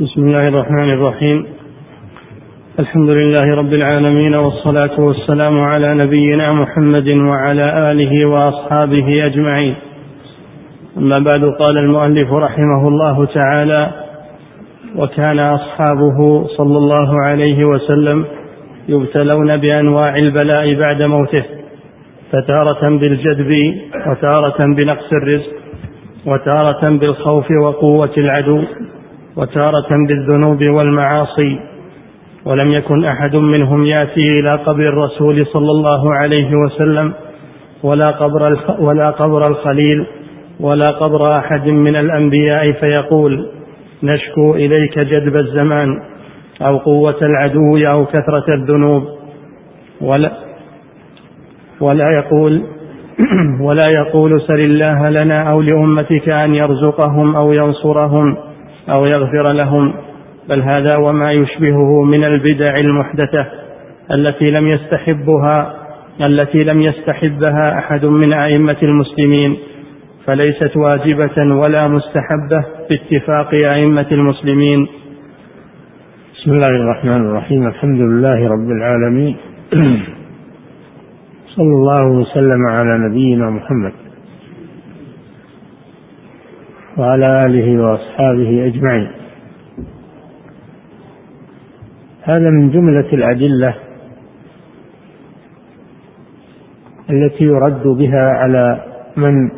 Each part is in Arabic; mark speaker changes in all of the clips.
Speaker 1: بسم الله الرحمن الرحيم. الحمد لله رب العالمين والصلاة والسلام على نبينا محمد وعلى آله وأصحابه أجمعين. أما بعد قال المؤلف رحمه الله تعالى وكان أصحابه صلى الله عليه وسلم يبتلون بأنواع البلاء بعد موته فتارة بالجدب وتارة بنقص الرزق وتارة بالخوف وقوة العدو. وتارة بالذنوب والمعاصي ولم يكن أحد منهم يأتي إلى قبر الرسول صلى الله عليه وسلم ولا قبر ولا قبر الخليل ولا قبر أحد من الأنبياء فيقول نشكو إليك جدب الزمان أو قوة العدو أو كثرة الذنوب. ولا ولا يقول ولا يقول سل الله لنا أو لأمتك أن يرزقهم أو ينصرهم. أو يغفر لهم بل هذا وما يشبهه من البدع المحدثة التي لم يستحبها التي لم يستحبها أحد من أئمة المسلمين. فليست واجبة ولا مستحبة باتفاق أئمة المسلمين.
Speaker 2: بسم الله الرحمن الرحيم. الحمد لله رب العالمين. صلى الله وسلم على نبينا محمد. وعلى آله وأصحابه أجمعين. هذا من جملة الأدلة التي يرد بها على من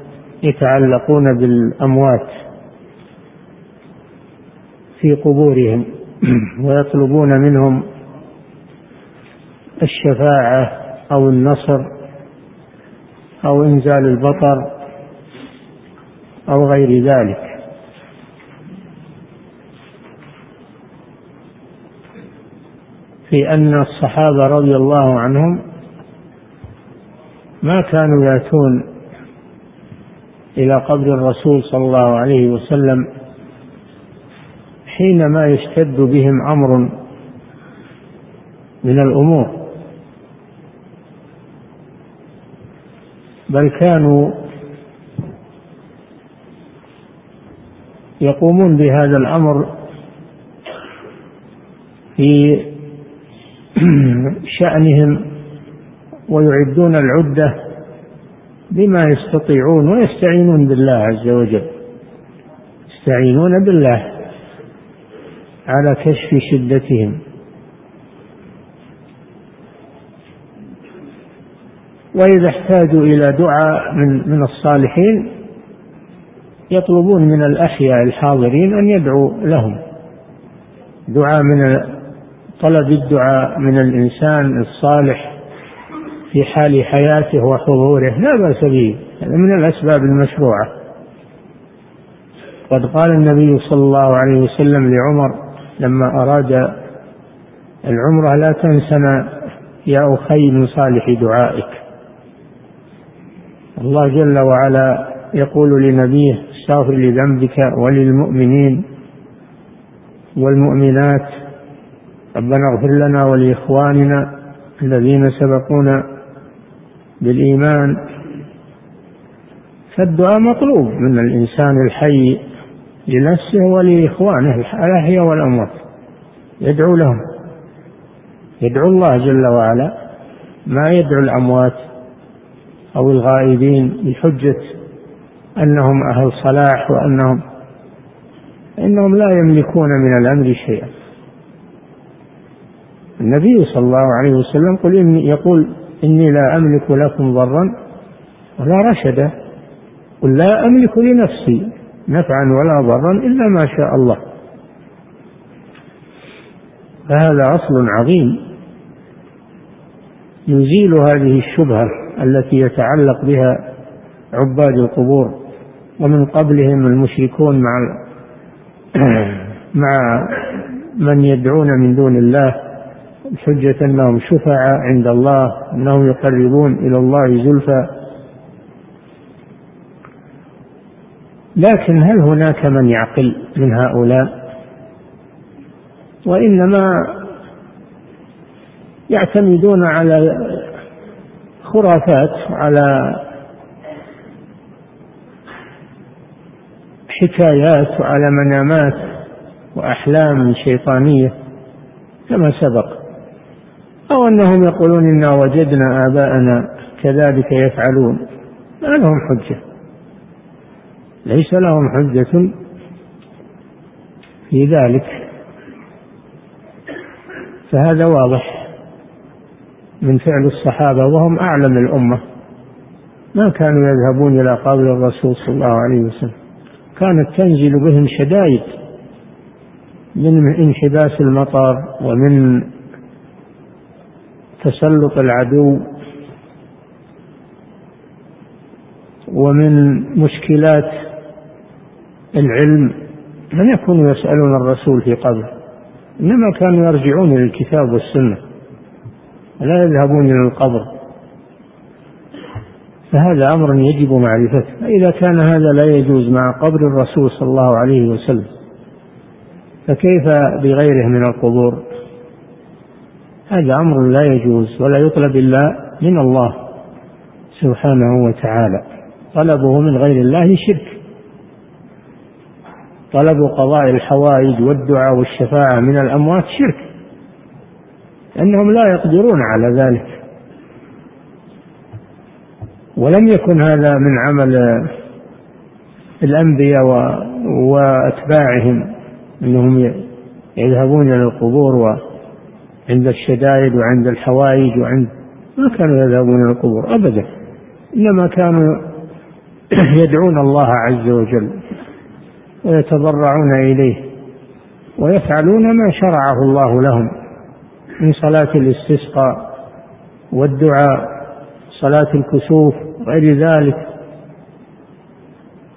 Speaker 2: يتعلقون بالأموات في قبورهم ويطلبون منهم الشفاعة أو النصر أو إنزال البطر أو غير ذلك. في أن الصحابة رضي الله عنهم ما كانوا يأتون إلى قبر الرسول صلى الله عليه وسلم حينما يشتد بهم أمر من الأمور. بل كانوا يقومون بهذا الأمر في شأنهم ويعدون العدة بما يستطيعون ويستعينون بالله عز وجل. يستعينون بالله على كشف شدتهم. وإذا احتاجوا إلى دعاء من من الصالحين يطلبون من الأحياء الحاضرين أن يدعوا لهم. دعاء من طلب الدعاء من الإنسان الصالح في حال حياته وحضوره. لا بأس به هذا من الأسباب المشروعة. قد قال النبي صلى الله عليه وسلم لعمر لما أراد العمرة لا تنسنا يا أخي من صالح دعائك. الله جل وعلا يقول لنبيه استغفر لذنبك وللمؤمنين والمؤمنات. ربنا اغفر لنا ولإخواننا الذين سبقونا بالإيمان. فالدعاء مطلوب من الإنسان الحي لنفسه ولإخوانه. الأحياء والأموات يدعو لهم. يدعو الله جل وعلا. ما يدعو الأموات أو الغائبين بحجة أنهم أهل صلاح وأنهم إنهم لا يملكون من الأمر شيئا. النبي صلى الله عليه وسلم قل إني يقول إني لا أملك لكم ضرا ولا رشدا قل لا أملك لنفسي نفعا ولا ضرا إلا ما شاء الله. فهذا أصل عظيم يزيل هذه الشبهة التي يتعلق بها عباد القبور. ومن قبلهم المشركون مع مع من يدعون من دون الله حجة أنهم شفعاء عند الله أنهم يقربون إلى الله زلفى. لكن هل هناك من يعقل من هؤلاء؟ وإنما يعتمدون على خرافات على حكايات وعلى منامات وأحلام شيطانية كما سبق أو أنهم يقولون إنا وجدنا آباءنا كذلك يفعلون ما لهم حجة ليس لهم حجة في ذلك. فهذا واضح من فعل الصحابة وهم أعلم الأمة ما كانوا يذهبون إلى قبر الرسول صلى الله عليه وسلم. كانت تنزل بهم شدائد من انحباس المطر ومن تسلط العدو ومن مشكلات العلم. لم يكونوا يسألون الرسول في قبر إنما كانوا يرجعون إلى الكتاب والسنة لا يذهبون إلى القبر. فهذا أمر يجب معرفته. فإذا كان هذا لا يجوز مع قبر الرسول صلى الله عليه وسلم فكيف بغيره من القبور؟ هذا أمر لا يجوز ولا يطلب إلا من الله سبحانه وتعالى. طلبه من غير الله شرك. طلب قضاء الحوائج والدعاء والشفاعة من الأموات شرك. لأنهم لا يقدرون على ذلك. ولم يكن هذا من عمل الأنبياء وأتباعهم أنهم يذهبون إلى القبور وعند الشدائد وعند الحوائج وعند ما كانوا يذهبون إلى القبور أبدا. إنما كانوا يدعون الله عز وجل ويتضرعون إليه ويفعلون ما شرعه الله لهم من صلاة الاستسقاء والدعاء صلاة الكسوف وغير ذلك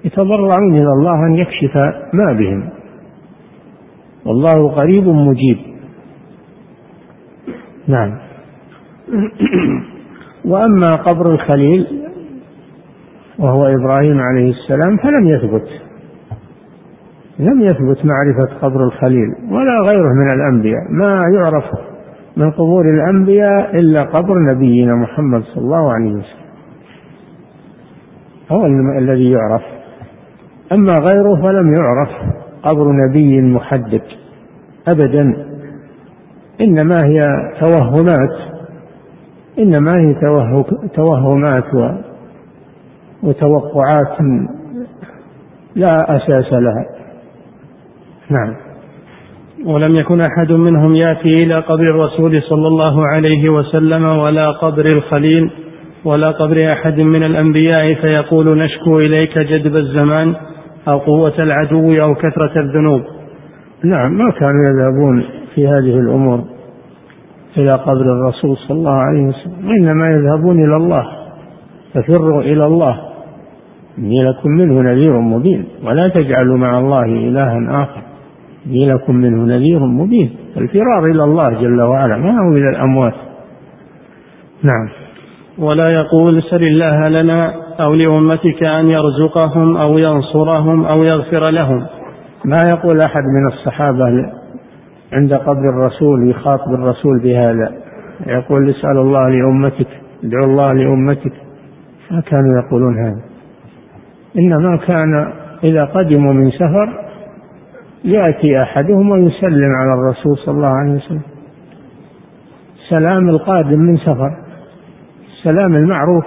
Speaker 2: يتضرعون إلى الله أن يكشف ما بهم. والله قريب مجيب. نعم. وأما قبر الخليل وهو إبراهيم عليه السلام فلم يثبت. لم يثبت معرفة قبر الخليل ولا غيره من الأنبياء. ما يعرف من قبور الأنبياء إلا قبر نبينا محمد صلى الله عليه وسلم. هو الذي يعرف. أما غيره فلم يعرف. قبر نبي محدد. أبدا. إنما هي توهمات. إنما هي توهمات وتوقعات لا أساس لها. نعم.
Speaker 1: ولم يكن أحد منهم يأتي إلى قبر الرسول صلى الله عليه وسلم ولا قبر الخليل ولا قبر أحد من الأنبياء فيقول نشكو إليك جدب الزمان أو قوة العدو أو كثرة الذنوب.
Speaker 2: نعم ما كانوا يذهبون في هذه الأمور إلى قبر الرسول صلى الله عليه وسلم وإنما يذهبون إلى الله ففروا إلى الله. إني لكم منه نذير مبين ولا تجعلوا مع الله إلها آخر. إني لكم منه نذير مبين. الفرار إلى الله جل وعلا ما هو إلى الأموات. نعم.
Speaker 1: ولا يقول سل الله لنا أو لأمتك أن يرزقهم أو ينصرهم أو يغفر لهم.
Speaker 2: ما يقول أحد من الصحابة عند قبر الرسول يخاطب الرسول بهذا؟ يقول اسأل الله لأمتك ادعو الله لأمتك. ما كانوا يقولون هذا. إنما كان إذا قدموا من سفر يأتي أحدهم ويسلم على الرسول صلى الله عليه وسلم. سلام القادم من سفر. السلام المعروف.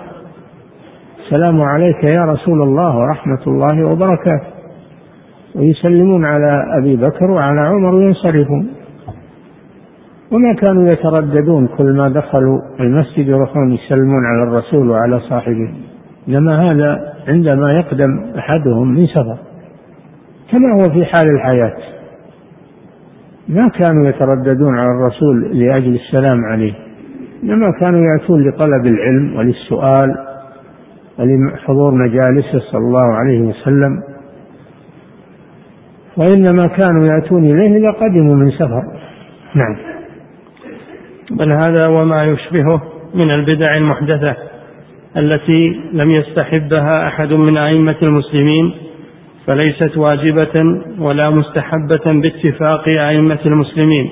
Speaker 2: السلام عليك يا رسول الله ورحمة الله وبركاته. ويسلمون على أبي بكر وعلى عمر وينصرفون. وما كانوا يترددون كل ما دخلوا المسجد يروحون يسلمون على الرسول وعلى صاحبه. إنما هذا عندما يقدم أحدهم من سفر. كما هو في حال الحياة. ما كانوا يترددون على الرسول لأجل السلام عليه إنما كانوا يأتون لطلب العلم وللسؤال ولحضور مجالسه صلى الله عليه وسلم. وإنما كانوا يأتون إليه إذا قدموا من سفر. نعم.
Speaker 1: بل هذا وما يشبهه من البدع المحدثة التي لم يستحبها أحد من أئمة المسلمين فليست واجبة ولا مستحبة باتفاق أئمة المسلمين.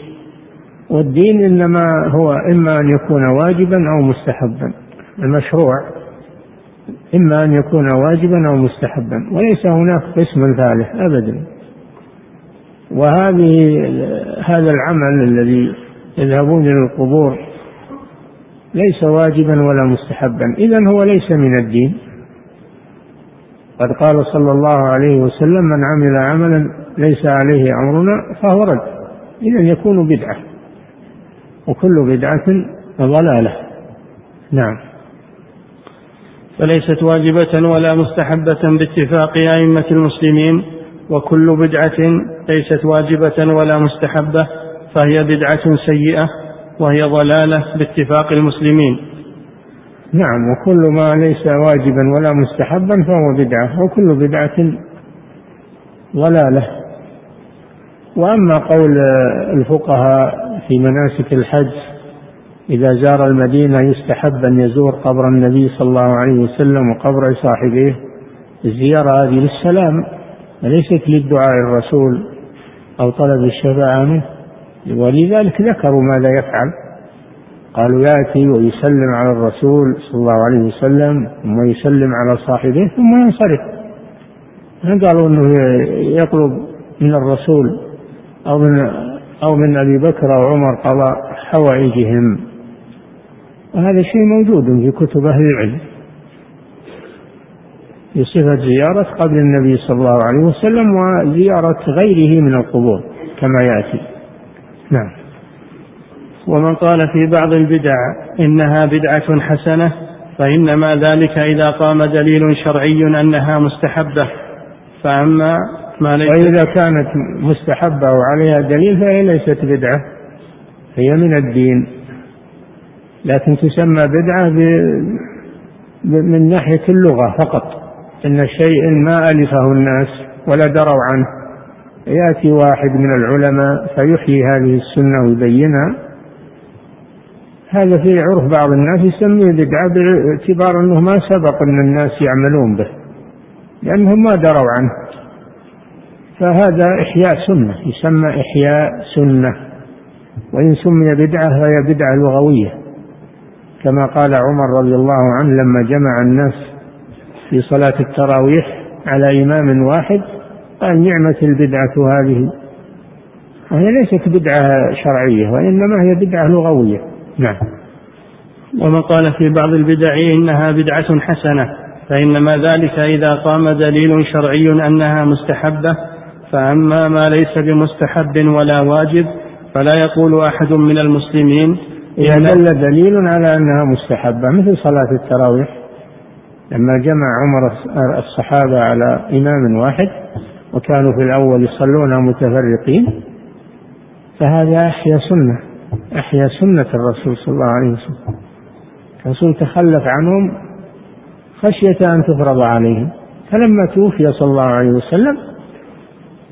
Speaker 2: والدين إنما هو إما أن يكون واجبا أو مستحبا. المشروع إما أن يكون واجبا أو مستحبا. وليس هناك قسم ثالث أبدا. وهذه هذا العمل الذي يذهبون إلى القبور ليس واجبا ولا مستحبا. إذا هو ليس من الدين. قد قال صلى الله عليه وسلم من عمل عملا ليس عليه أمرنا فهو رد. إذا يكون بدعة. وكل بدعة ضلالة. نعم.
Speaker 1: فليست واجبة ولا مستحبة باتفاق أئمة المسلمين وكل بدعة ليست واجبة ولا مستحبة فهي بدعة سيئة وهي ضلالة باتفاق المسلمين.
Speaker 2: نعم وكل ما ليس واجبا ولا مستحبا فهو بدعة وكل بدعة ضلالة. وأما قول الفقهاء في مناسك الحج إذا زار المدينة يستحب أن يزور قبر النبي صلى الله عليه وسلم وقبر صاحبيه. الزيارة هذه للسلام وليست للدعاء الرسول أو طلب الشفاعة منه. ولذلك ذكروا ماذا يفعل. قالوا يأتي ويسلم على الرسول صلى الله عليه وسلم ثم يسلم على صاحبه ثم ينصرف. قالوا أنه يطلب من الرسول أو من أو من أبي بكر أو عمر قضاء حوائجهم. وهذا شيء موجود في كتب أهل العلم. في صفة زيارة قبر النبي صلى الله عليه وسلم وزيارة غيره من القبور كما يأتي. نعم.
Speaker 1: ومن قال في بعض البدع إنها بدعة حسنة فإنما ذلك إذا قام دليل شرعي أنها مستحبة. فأما
Speaker 2: ما ليس وإذا كانت مستحبة وعليها دليل فهي ليست بدعة هي من الدين. لكن تسمى بدعة من ناحية اللغة فقط. إن شيء ما ألفه الناس ولا دروا عنه. يأتي واحد من العلماء فيحيي هذه السنة ويبينها. هذا في عرف بعض الناس يسميه بدعة باعتبار أنه ما سبق أن الناس يعملون به لأنهم ما دروا عنه. فهذا إحياء سنة يسمى إحياء سنة. وإن سمي بدعة فهي بدعة لغوية. كما قال عمر رضي الله عنه لما جمع الناس في صلاة التراويح على إمام واحد قال نعمة البدعة هذه. وهي ليست بدعة شرعية وإنما هي بدعة لغوية. نعم.
Speaker 1: ومن قال في بعض البدع إنها بدعة حسنة فإنما ذلك إذا قام دليل شرعي أنها مستحبة فأما ما ليس بمستحب ولا واجب فلا يقول أحد من المسلمين
Speaker 2: إذا دل دليل على أنها مستحبة مثل صلاة التراويح. لما جمع عمر الصحابة على إمام واحد وكانوا في الأول يصلون متفرقين فهذا أحيا سنة. أحيا سنة الرسول صلى الله عليه وسلم. الرسول تخلف عنهم خشية أن تفرض عليهم. فلما توفي صلى الله عليه وسلم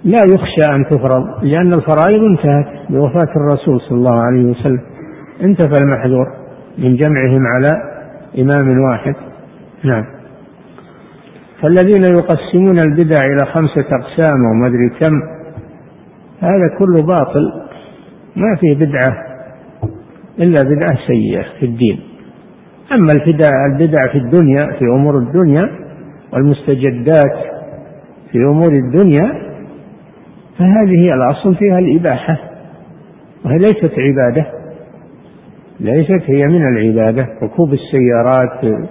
Speaker 2: لا يخشى أن تفرض لأن الفرائض انتهت بوفاة الرسول صلى الله عليه وسلم. انتفى المحذور من جمعهم على إمام واحد. نعم. فالذين يقسمون البدع إلى خمسة أقسام وما أدري كم هذا كله باطل. ما فيه بدعة إلا بدعة سيئة في الدين. أما البدع في الدنيا في أمور الدنيا والمستجدات في أمور الدنيا فهذه الأصل فيها الإباحة وهي ليست عبادة ليست هي من العبادة. ركوب السيارات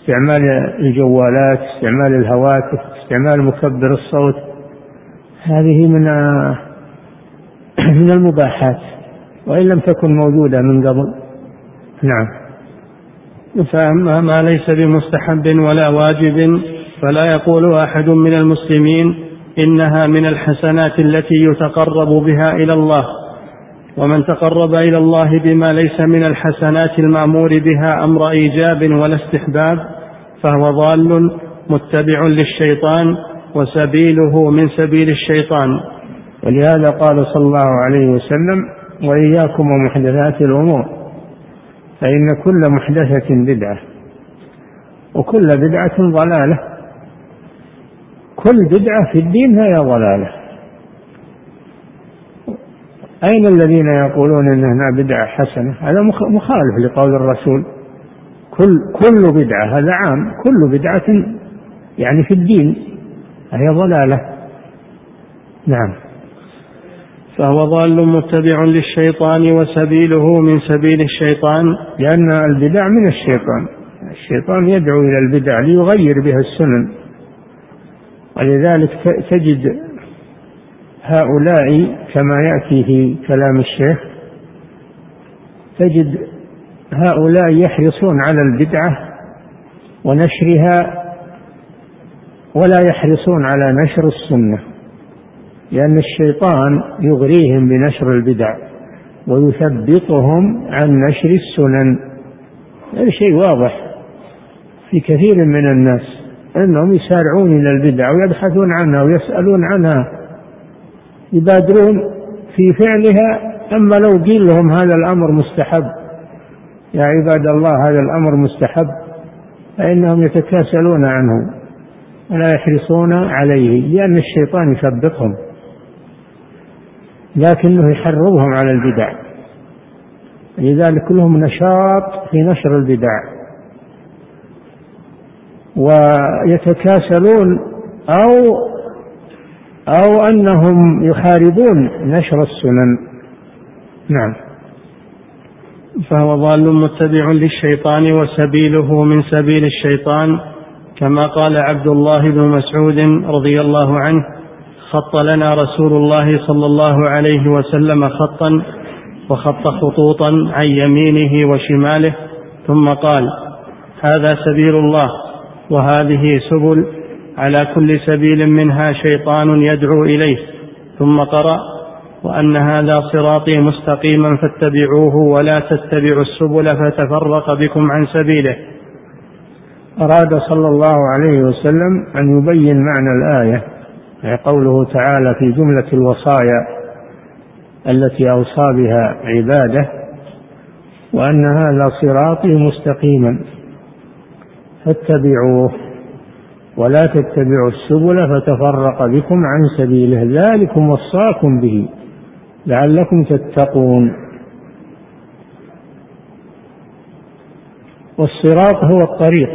Speaker 2: استعمال الجوالات استعمال الهواتف استعمال مكبر الصوت هذه من من المباحات وإن لم تكن موجودة من قبل. نعم.
Speaker 1: فأما ما ليس بمستحب ولا واجب فلا يقول أحد من المسلمين إنها من الحسنات التي يتقرب بها إلى الله. ومن تقرب إلى الله بما ليس من الحسنات المأمور بها أمر إيجاب ولا استحباب فهو ضال متبع للشيطان وسبيله من سبيل الشيطان.
Speaker 2: ولهذا قال صلى الله عليه وسلم وإياكم ومحدثات الأمور. فإن كل محدثة بدعة وكل بدعة ضلالة. كل بدعة في الدين هي ضلالة. أين الذين يقولون أنها بدعة حسنة؟ هذا مخالف لقول الرسول. كل كل بدعة هذا عام. كل بدعة يعني في الدين هي ضلالة. نعم.
Speaker 1: فهو ضال متبع للشيطان وسبيله من سبيل الشيطان.
Speaker 2: لأن البدع من الشيطان. الشيطان يدعو إلى البدع ليغير بها السنن. ولذلك تجد هؤلاء كما يأتي في كلام الشيخ تجد هؤلاء يحرصون على البدعة ونشرها ولا يحرصون على نشر السنة. لأن الشيطان يغريهم بنشر البدع ويثبطهم عن نشر السنن. هذا شيء واضح في كثير من الناس أنهم يسارعون إلى البدع ويبحثون عنها ويسألون عنها يبادرون في فعلها. أما لو قيل لهم هذا الأمر مستحب يا عباد الله هذا الأمر مستحب فإنهم يتكاسلون عنه ولا يحرصون عليه لأن الشيطان يثبطهم. لكنه يحرضهم على البدع. لذلك لهم نشاط في نشر البدع. ويتكاسلون أو أو أنهم يحاربون نشر السنن. نعم.
Speaker 1: فهو ضال متبع للشيطان وسبيله من سبيل الشيطان كما قال عبد الله بن مسعود رضي الله عنه خط لنا رسول الله صلى الله عليه وسلم خطا وخط خطوطا عن يمينه وشماله ثم قال هذا سبيل الله وهذه سبل على كل سبيل منها شيطان يدعو إليه. ثم قرأ وأن هذا صراطي مستقيما فاتبعوه ولا تتبعوا السبل فتفرق بكم عن سبيله.
Speaker 2: أراد صلى الله عليه وسلم أن يبين معنى يعني قوله تعالى في جملة الوصايا التي أوصى بها عباده وأن هذا صراطي مستقيما فاتبعوه ولا تتبعوا السبل فتفرق بكم عن سبيله ذلكم وصاكم به لعلكم تتقون. والصراط هو الطريق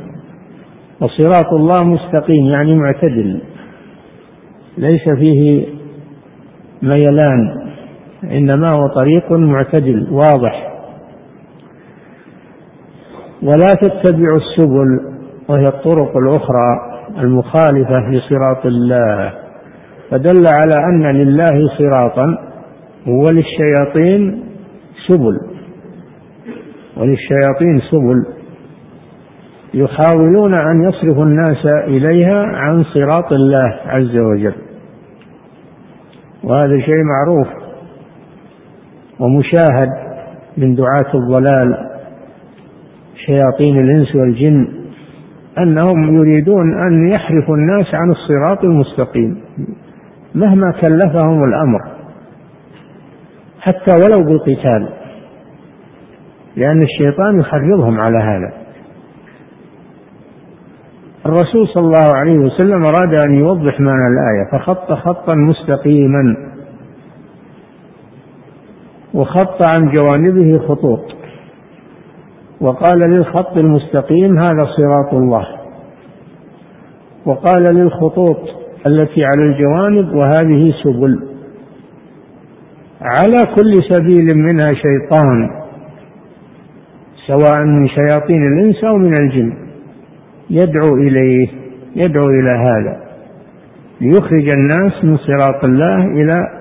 Speaker 2: وصراط الله مستقيم يعني معتدل. ليس فيه ميلان إنما هو طريق معتدل واضح. ولا تتبعوا السبل وهي الطرق الأخرى المخالفة لصراط الله. فدل على أن لله صراطا وللشياطين سبل. وللشياطين سبل. يحاولون أن يصرفوا الناس إليها عن صراط الله عز وجل. وهذا شيء معروف ومشاهد من دعاة الضلال شياطين الإنس والجن أنهم يريدون أن يحرفوا الناس عن الصراط المستقيم مهما كلفهم الأمر حتى ولو بالقتال لأن الشيطان يحرضهم على هذا. الرسول صلى الله عليه وسلم أراد أن يوضح معنى الآية فخط خطا مستقيما. وخط عن جوانبه خطوط. وقال للخط المستقيم هذا صراط الله. وقال للخطوط التي على الجوانب وهذه سبل. على كل سبيل منها شيطان سواء من شياطين الإنس أو من الجن. يدعو إليه يدعو إلى هذا. ليخرج الناس من صراط الله إلى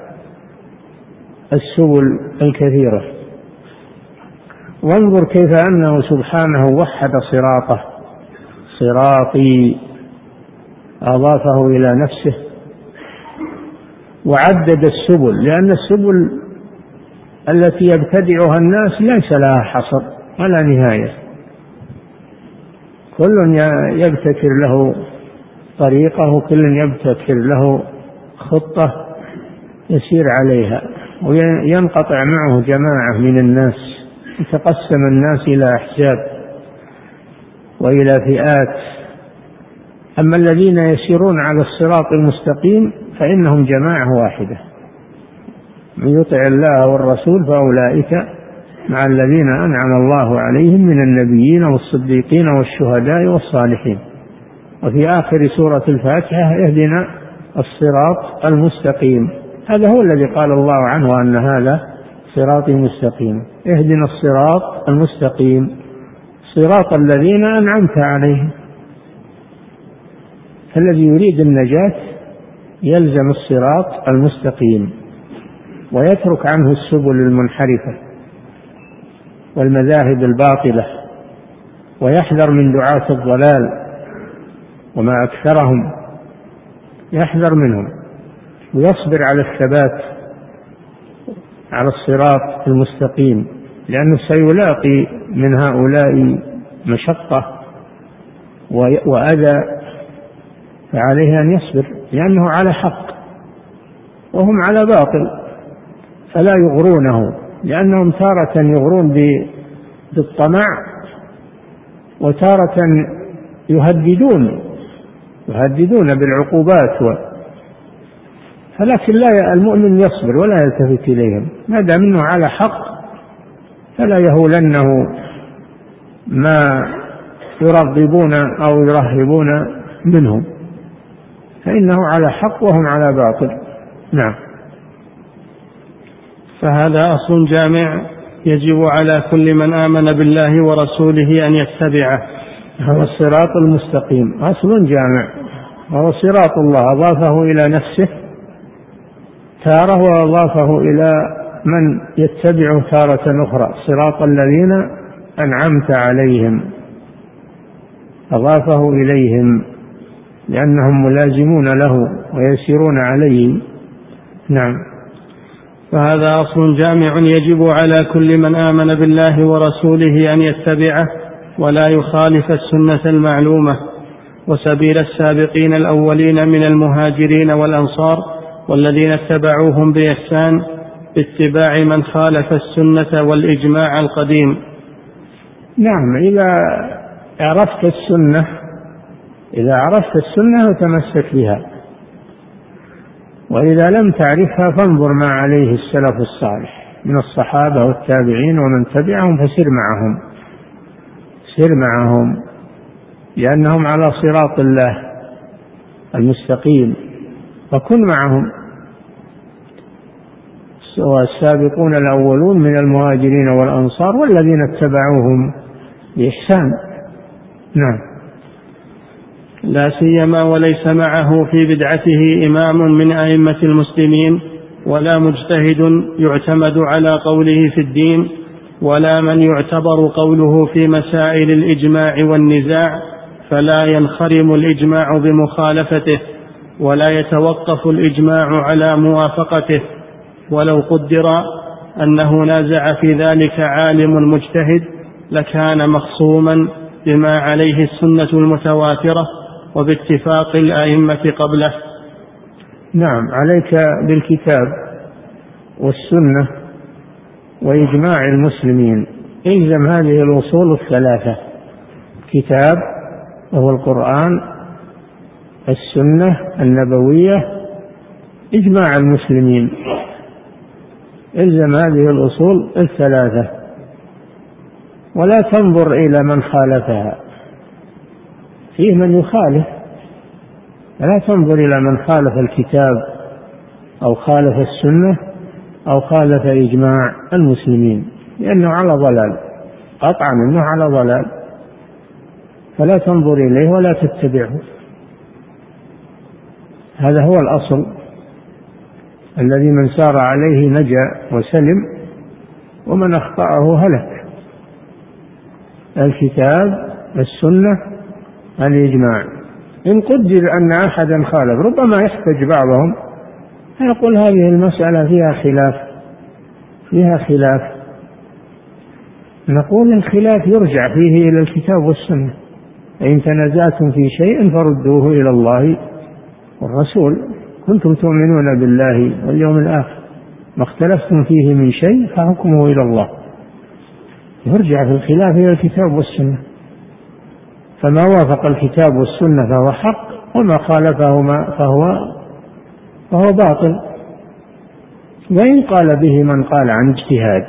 Speaker 2: السبل الكثيرة. وانظر كيف أنه سبحانه وحد صراطه. صراطي أضافه إلى نفسه. وعدد السبل لأن السبل التي يبتدعها الناس ليس لها حصر ولا نهاية. كل يبتكر له طريقه كل يبتكر له خطة يسير عليها وينقطع معه جماعة من الناس يتقسم الناس إلى أحزاب وإلى فئات. أما الذين يسيرون على الصراط المستقيم فإنهم جماعة واحدة من يطع الله والرسول فأولئك مع الذين أنعم الله عليهم من النبيين والصديقين والشهداء والصالحين. وفي آخر سورة الفاتحة اهدنا الصراط المستقيم. هذا هو الذي قال الله عنه أن هذا صراطي مستقيم. اهدنا الصراط المستقيم. صراط الذين أنعمت عليهم. فالذي يريد النجاة يلزم الصراط المستقيم. ويترك عنه السبل المنحرفة. والمذاهب الباطلة ويحذر من دعاة الضلال وما أكثرهم يحذر منهم. ويصبر على الثبات على الصراط المستقيم لأنه سيلاقي من هؤلاء مشقة وأذى فعليه أن يصبر لأنه على حق وهم على باطل فلا يغرونه. لأنهم تارة يغرون بالطمع وتارة يهددون يهددون بالعقوبات و فلكن لا المؤمن يصبر ولا يلتفت إليهم. ما دام أنه على حق فلا يهولنه ما يرغبون أو يرهبون منهم. فإنه على حق وهم على باطل. نعم.
Speaker 1: فهذا أصل جامع يجب على كل من آمن بالله ورسوله أن يتبعه.
Speaker 2: هو الصراط المستقيم. أصل جامع. وهو صراط الله. أضافه إلى نفسه. تارة وأضافه إلى من يتبعه تارة أخرى. صراط الذين أنعمت عليهم. أضافه إليهم. لأنهم ملازمون له ويسيرون عليه. نعم.
Speaker 1: فهذا أصل جامع يجب على كل من آمن بالله ورسوله أن يتبعه ولا يخالف السنة المعلومة وسبيل السابقين الأولين من المهاجرين والأنصار والذين اتبعوهم بإحسان باتباع من خالف السنة والإجماع القديم.
Speaker 2: نعم إذا عرفت السنة إذا عرفت السنة فتمسك بها. وإذا لم تعرفها فانظر ما عليه السلف الصالح من الصحابة والتابعين ومن تبعهم فسر معهم. سر معهم لأنهم على صراط الله المستقيم. فكن معهم. والسابقون الأولون من المهاجرين والأنصار والذين اتبعوهم بإحسان. نعم.
Speaker 1: لا سيما وليس معه في بدعته إمام من أئمة المسلمين ولا مجتهد يعتمد على قوله في الدين ولا من يعتبر قوله في مسائل الإجماع والنزاع فلا ينخرم الإجماع بمخالفته ولا يتوقف الإجماع على موافقته. ولو قدر أنه نازع في ذلك عالم مجتهد لكان مخصوما بما عليه السنة المتواترة. وباتفاق الأئمة قبله.
Speaker 2: نعم عليك بالكتاب والسنة وإجماع المسلمين. إلزم هذه الأصول الثلاثة كتاب وهو القرآن السنة النبوية إجماع المسلمين. إلزم هذه الأصول الثلاثة. ولا تنظر إلى من خالفها. فيه من يخالف. فلا تنظر إلى من خالف الكتاب أو خالف السنة أو خالف إجماع المسلمين لأنه على ضلال قطعا أنه على ضلال. فلا تنظر إليه ولا تتبعه. هذا هو الأصل الذي من سار عليه نجا وسلم ومن أخطأه هلك. الكتاب السنة الإجماع. إن قدر أن أحدا خالف ربما يحتج بعضهم فيقول هذه المسألة فيها خلاف فيها خلاف. نقول الخلاف يرجع فيه إلى الكتاب والسنة. فإن تنازعتم في شيء فردوه إلى الله والرسول. كنتم تؤمنون بالله واليوم الآخر. ما اختلفتم فيه من شيء فحكمه إلى الله. يرجع في الخلاف إلى الكتاب والسنة. فما وافق الكتاب والسنة فهو حق وما خالفهما فهو فهو باطل. وإن قال به من قال عن اجتهاد.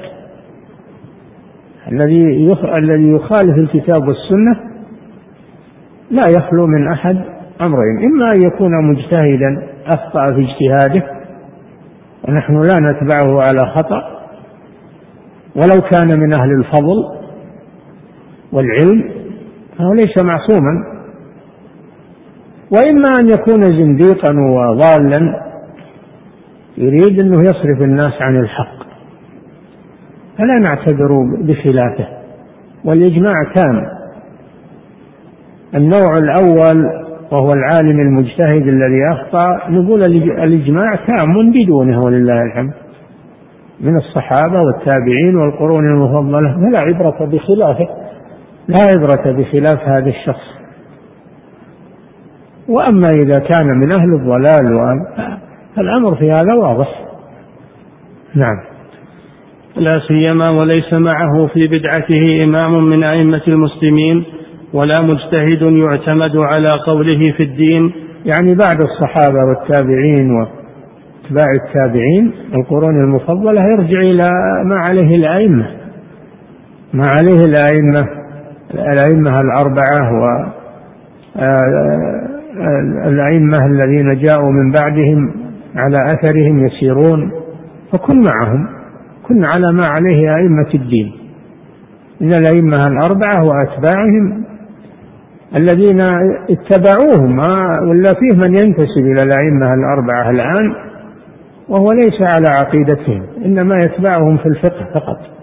Speaker 2: الذي الذي يخالف الكتاب والسنة لا يخلو من أحد أمرين. إما أن يكون مجتهدا أخطأ في اجتهاده ونحن لا نتبعه على خطأ. ولو كان من أهل الفضل والعلم فهو ليس معصوما. وإما أن يكون زنديقا وضالا يريد أنه يصرف الناس عن الحق. فلا نعتبر بخلافه. والإجماع تام النوع الأول وهو العالم المجتهد الذي أخطأ نقول الإجماع تام بدونه ولله الحمد. من الصحابة والتابعين والقرون المفضلة. فلا عبرة بخلافه. لا عبرة بخلاف هذا الشخص. وأما إذا كان من أهل الضلال فالأمر في هذا واضح. نعم.
Speaker 1: لا سيما وليس معه في بدعته إمام من أئمة المسلمين ولا مجتهد يعتمد على قوله في الدين.
Speaker 2: يعني بعد الصحابة والتابعين واتباع التابعين القرون المفضلة يرجع إلى ما عليه الأئمة. ما عليه الأئمة. الأئمة الأربعة و آه، الأئمة الذين جاءوا من بعدهم على أثرهم يسيرون فكن معهم كن على ما عليه أئمة الدين. إن الأئمة الأربعة وأتباعهم الذين اتبعوهم ولا فيه من ينتسب إلى الأئمة الأربعة الآن وهو ليس على عقيدتهم إنما يتبعهم في الفقه فقط.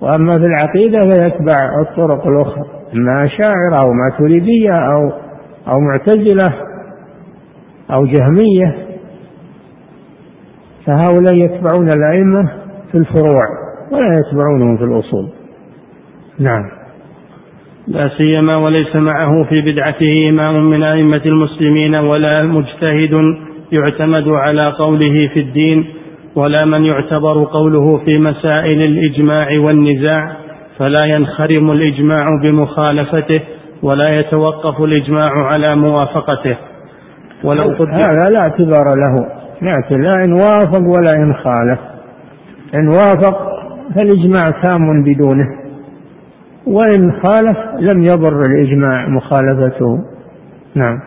Speaker 2: وأما في العقيدة فيتبع الطرق الأخرى إما أشاعرة أو ماتريدية أو أو معتزلة أو جهمية فهؤلاء يتبعون الأئمة في الفروع ولا يتبعونهم في الأصول. نعم.
Speaker 1: لا سيما وليس معه في بدعته إمام من أئمة المسلمين ولا مجتهد يعتمد على قوله في الدين ولا من يعتبر قوله في مسائل الإجماع والنزاع فلا ينخرم الإجماع بمخالفته ولا يتوقف الإجماع على موافقته.
Speaker 2: ولو قد هذا لا اعتبار له. لا إن وافق ولا إن خالف. إن وافق فالإجماع تام بدونه. وإن خالف لم يضر الإجماع مخالفته. نعم.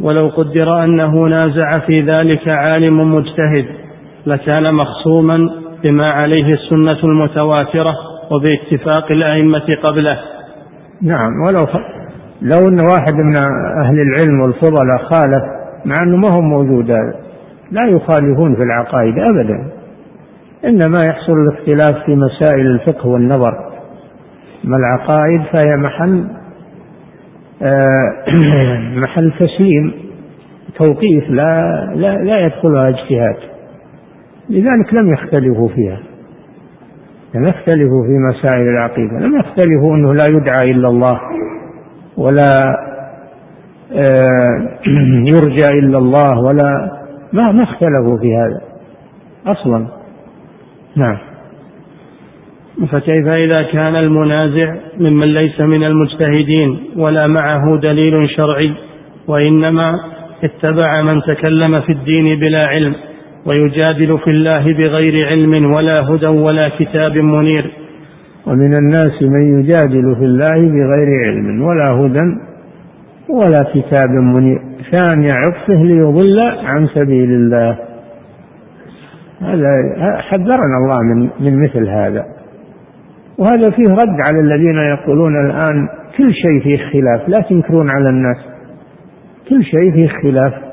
Speaker 1: ولو قدر أنه نازع في ذلك عالم مجتهد لكان مخصوما بما عليه السنة المتواترة وباتفاق الأئمة قبله.
Speaker 2: نعم ولو لو أن واحد من أهل العلم والفضلاء خالف مع أنه ما هو موجود لا يخالفون في العقائد ابدا. إنما يحصل الاختلاف في مسائل الفقه والنظر. اما العقائد فهي محل آه، محل تسليم توقيف لا لا لا يدخلها اجتهاد. لذلك لم يختلفوا فيها. لم يختلفوا في مسائل العقيدة لم يختلفوا أنه لا يدعى إلا الله ولا آه، يرجى إلا الله ولا ما ما اختلفوا في هذا أصلا. نعم.
Speaker 1: فكيف إذا كان المنازع ممن ليس من المجتهدين ولا معه دليل شرعي وإنما اتبع من تكلم في الدين بلا علم ويجادل في الله بغير علم ولا هدى ولا كتاب منير.
Speaker 2: ومن الناس من يجادل في الله بغير علم ولا هدى ولا كتاب منير. ثاني عطفه ليضل عن سبيل الله. هذا حذرنا الله من من مثل هذا. وهذا فيه رد على الذين يقولون الآن كل شيء فيه خلاف. لا تنكرون على الناس. كل شيء فيه خلاف.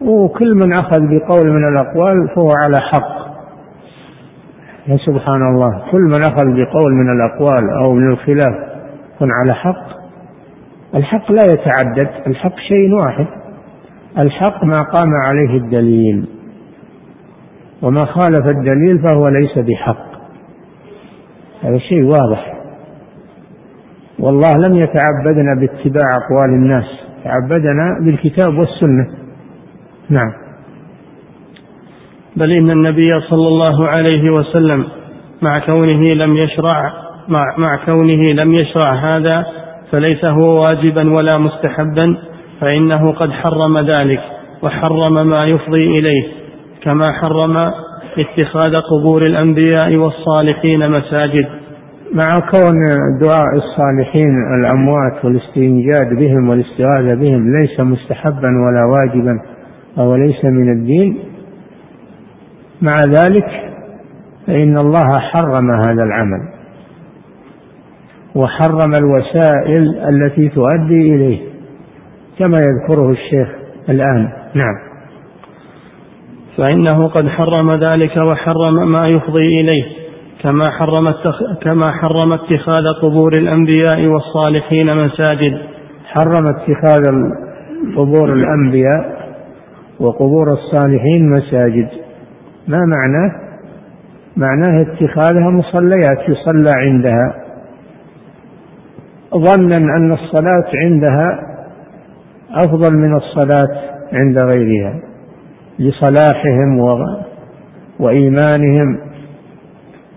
Speaker 2: وكل من أخذ بقول من الأقوال فهو على حق. يا سبحان الله كل من أخذ بقول من الأقوال أو من الخلاف يكون على حق. الحق لا يتعدد الحق شيء واحد. الحق ما قام عليه الدليل. وما خالف الدليل فهو ليس بحق. هذا شيء واضح. والله لم يتعبدنا باتباع أقوال الناس تعبدنا بالكتاب والسنة. نعم.
Speaker 1: بل إن النبي صلى الله عليه وسلم مع كونه لم يشرع مع, مع كونه لم يشرع هذا فليس هو واجبا ولا مستحبا فإنه قد حرم ذلك وحرم ما يفضي إليه كما حرم اتخاذ قبور الأنبياء والصالحين مساجد.
Speaker 2: مع كون دعاء الصالحين الأموات والاستنجاد بهم والاستغاثة بهم ليس مستحبا ولا واجبا أو ليس من الدين. مع ذلك فإن الله حرم هذا العمل وحرم الوسائل التي تؤدي إليه كما يذكره الشيخ الآن. نعم.
Speaker 1: فإنه قد حرم ذلك وحرم ما يفضي إليه كما حرم التخ... كما حرم اتخاذ قبور الأنبياء والصالحين مساجد.
Speaker 2: حرم اتخاذ قبور الأنبياء وقبور الصالحين مساجد. ما معناه؟ معناه اتخاذها مصليات يصلى عندها. ظنا أن الصلاة عندها أفضل من الصلاة عند غيرها لصلاحهم و... وإيمانهم.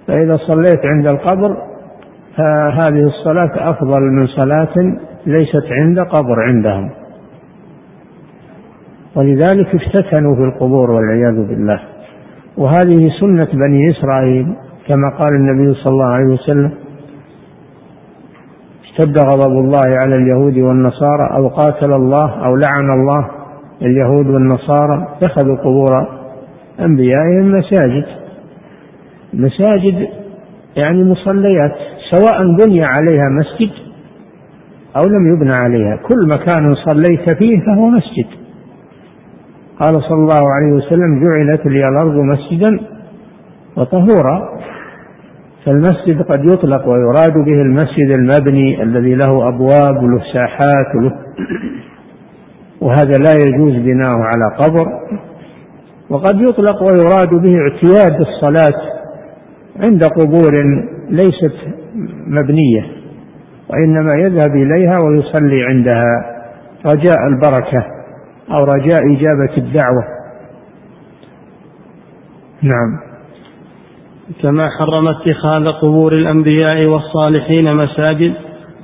Speaker 2: فإذا صليت عند القبر فهذه الصلاة أفضل من صلاة ليست عند قبر عندهم. ولذلك افتتنوا في القبور والعياذ بالله. وهذه سنة بني إسرائيل كما قال النبي صلى الله عليه وسلم اشتد غضب الله على اليهود والنصارى أو قاتل الله أو لعن الله. اليهود والنصارى اتخذوا قبور أنبيائهم مساجد. مساجد يعني مصليات سواء بني عليها مسجد أو لم يبنى عليها. كل مكان صليت فيه فهو مسجد. قال صلى الله عليه وسلم جعلت لي الأرض مسجدا وطهورا فالمسجد قد يطلق ويراد به المسجد المبني الذي له أبواب وله ساحات وله وهذا لا يجوز بناؤه على قبر. وقد يطلق ويراد به اعتياد الصلاة عند قبور ليست مبنية وإنما يذهب إليها ويصلي عندها. رجاء البركة. أو رجاء إجابة الدعوة. نعم.
Speaker 1: كما حرم اتخاذ قبور الأنبياء والصالحين مساجد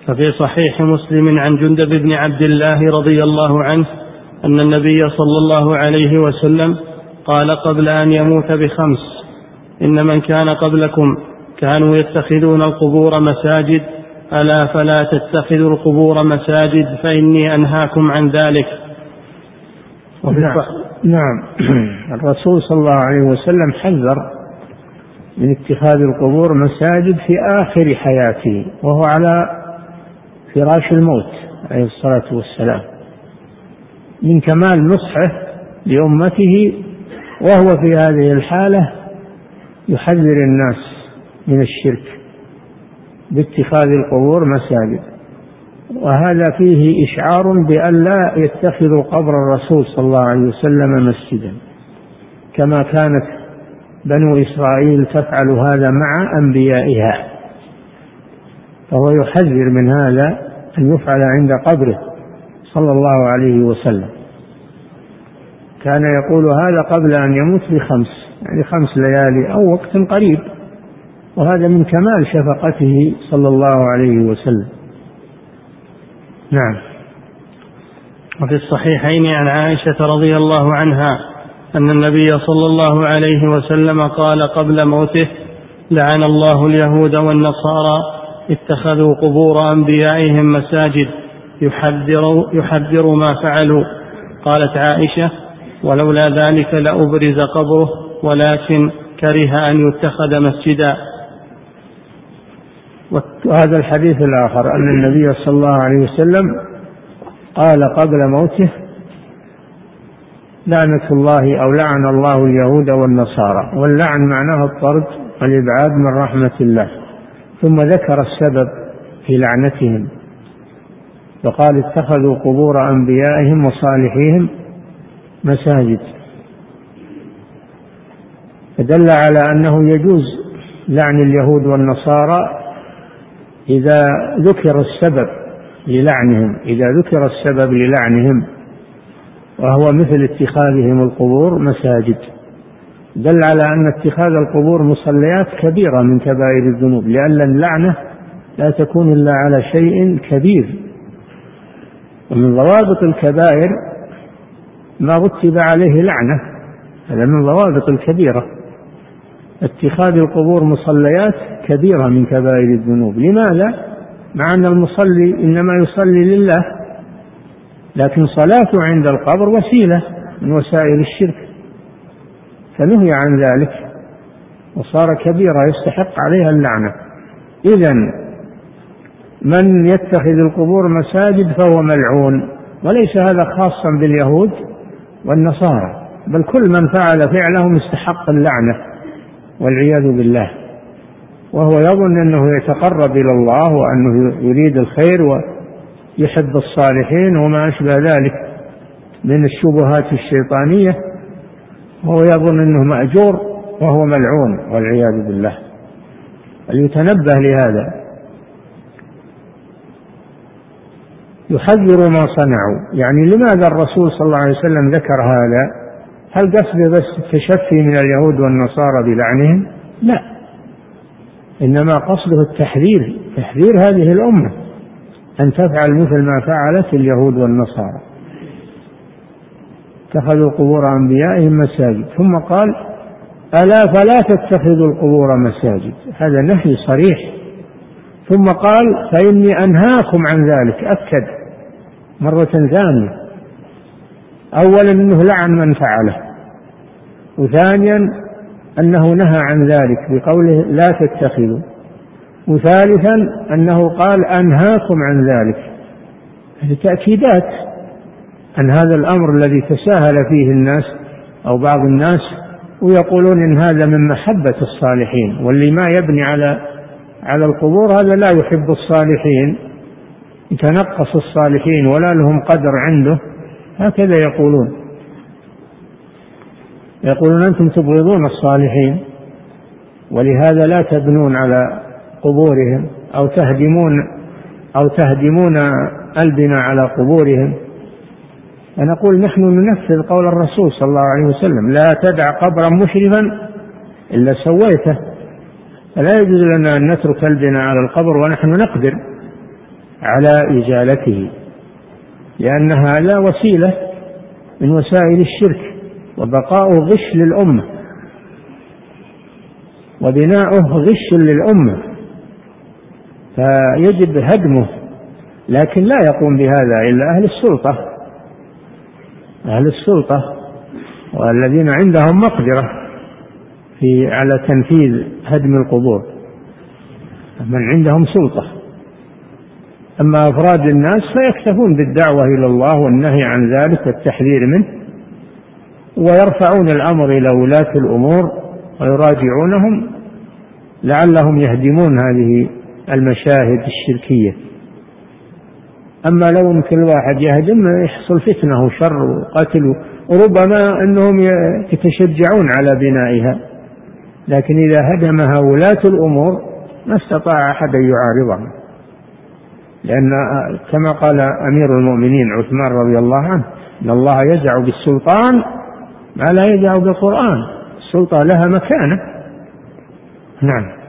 Speaker 1: ففي صحيح مسلم عن جندب بن عبد الله رضي الله عنه أن النبي صلى الله عليه وسلم قال قبل أن يموت بخمس إن من كان قبلكم كانوا يتخذون القبور مساجد ألا فلا تتخذوا القبور مساجد فإني أنهاكم عن ذلك.
Speaker 2: نعم, نعم. الرسول صلى الله عليه وسلم حذر من اتخاذ القبور مساجد في آخر حياته وهو على فراش الموت عليه الصلاة والسلام من كمال نصحه لأمته وهو في هذه الحالة يحذر الناس من الشرك باتخاذ القبور مساجد. وهذا فيه إشعار بأن لا يتخذوا قبر الرسول صلى الله عليه وسلم مسجدا كما كانت بنو إسرائيل تفعل هذا مع أنبيائها. فهو يحذر من هذا أن يفعل عند قبره صلى الله عليه وسلم. كان يقول هذا قبل أن يموت بخمس يعني خمس ليالي أو وقت قريب وهذا من كمال شفقته صلى الله عليه وسلم. نعم.
Speaker 1: وفي الصحيحين عن عائشة رضي الله عنها أن النبي صلى الله عليه وسلم قال قبل موته لعن الله اليهود والنصارى اتخذوا قبور أنبيائهم مساجد يحذر, يحذر ما فعلوا. قالت عائشة ولولا ذلك لأبرز قبره ولكن كره أن يتخذ مسجدا.
Speaker 2: وهذا الحديث الآخر أن النبي صلى الله عليه وسلم قال قبل موته لعنة الله أو لعن الله اليهود والنصارى. واللعن معناه الطرد والإبعاد من رحمة الله. ثم ذكر السبب في لعنتهم. وقال اتخذوا قبور أنبيائهم وصالحيهم مساجد. فدل على أنه يجوز لعن اليهود والنصارى إذا ذكر السبب للعنهم إذا ذكر السبب للعنهم وهو مثل اتخاذهم القبور مساجد. دل على أن اتخاذ القبور مصليات كبيرة من كبائر الذنوب لأن اللعنة لا تكون إلا على شيء كبير. ومن ضوابط الكبائر ما رتب عليه لعنة هذا من ضوابط الكبيرة. اتخاذ القبور مصليات كبيرة من كبائر الذنوب. لماذا؟ مع أن المصلي إنما يصلي لله لكن صلاته عند القبر وسيلة من وسائل الشرك. فنهي عن ذلك وصار كبيرة يستحق عليها اللعنة. إذا من يتخذ القبور مساجد فهو ملعون وليس هذا خاصا باليهود والنصارى بل كل من فعل فعلهم استحق اللعنة والعياذ بالله. وهو يظن أنه يتقرب إلى الله وأنه يريد الخير ويحب الصالحين وما أشبه ذلك من الشبهات الشيطانية. وهو يظن أنه مأجور وهو ملعون والعياذ بالله. فليتنبه لهذا. يحذر ما صنعوا. يعني لماذا الرسول صلى الله عليه وسلم ذكر هذا؟ هل قصده بس التشفي من اليهود والنصارى بلعنهم؟ لا. إنما قصده التحذير تحذير هذه الأمة أن تفعل مثل ما فعلت اليهود والنصارى. اتخذوا قبور أنبيائهم مساجد. ثم قال ألا فلا تتخذوا القبور مساجد؟ هذا نهي صريح. ثم قال فإني أنهاكم عن ذلك. أكد مرة ثانية. أولا أنه لعن من فعله. وثانيا أنه نهى عن ذلك بقوله لا تتخذوا. وثالثا أنه قال أنهاكم عن ذلك. هذه تأكيدات أن هذا الأمر الذي تساهل فيه الناس أو بعض الناس ويقولون إن هذا من محبة الصالحين واللي ما يبني على على القبور هذا لا يحب الصالحين. يتنقص الصالحين ولا لهم قدر عنده هكذا يقولون. يقولون أنتم تبغضون الصالحين ولهذا لا تبنون على قبورهم أو تهدمون أو تهدمون البناء على قبورهم. فنقول نحن ننفذ قول الرسول صلى الله عليه وسلم لا تدع قبرا مشرفا إلا سويته. فلا يجوز لنا أن نترك البناء على القبر ونحن نقدر على إزالته لأن هذا وسيلة من وسائل الشرك. وبقاؤه غش للأمة. وبناؤه غش للأمة. فيجب هدمه. لكن لا يقوم بهذا إلا أهل السلطة. أهل السلطة والذين عندهم مقدرة في على تنفيذ هدم القبور. من عندهم سلطة. أما أفراد الناس فيكتفون بالدعوة إلى الله والنهي عن ذلك والتحذير منه. ويرفعون الأمر إلى ولاة الأمور ويراجعونهم لعلهم يهدمون هذه المشاهد الشركية. أما لو أن كل واحد يهدم يحصل فتنة وشر وقتل وربما أنهم يتشجعون على بنائها. لكن إذا هدمها ولاة الأمور ما استطاع أحد أن يعارضهم لأن كما قال أمير المؤمنين عثمان رضي الله عنه إن الله يزع بالسلطان ما لا يزع بالقرآن. السلطة لها مكانة. نعم.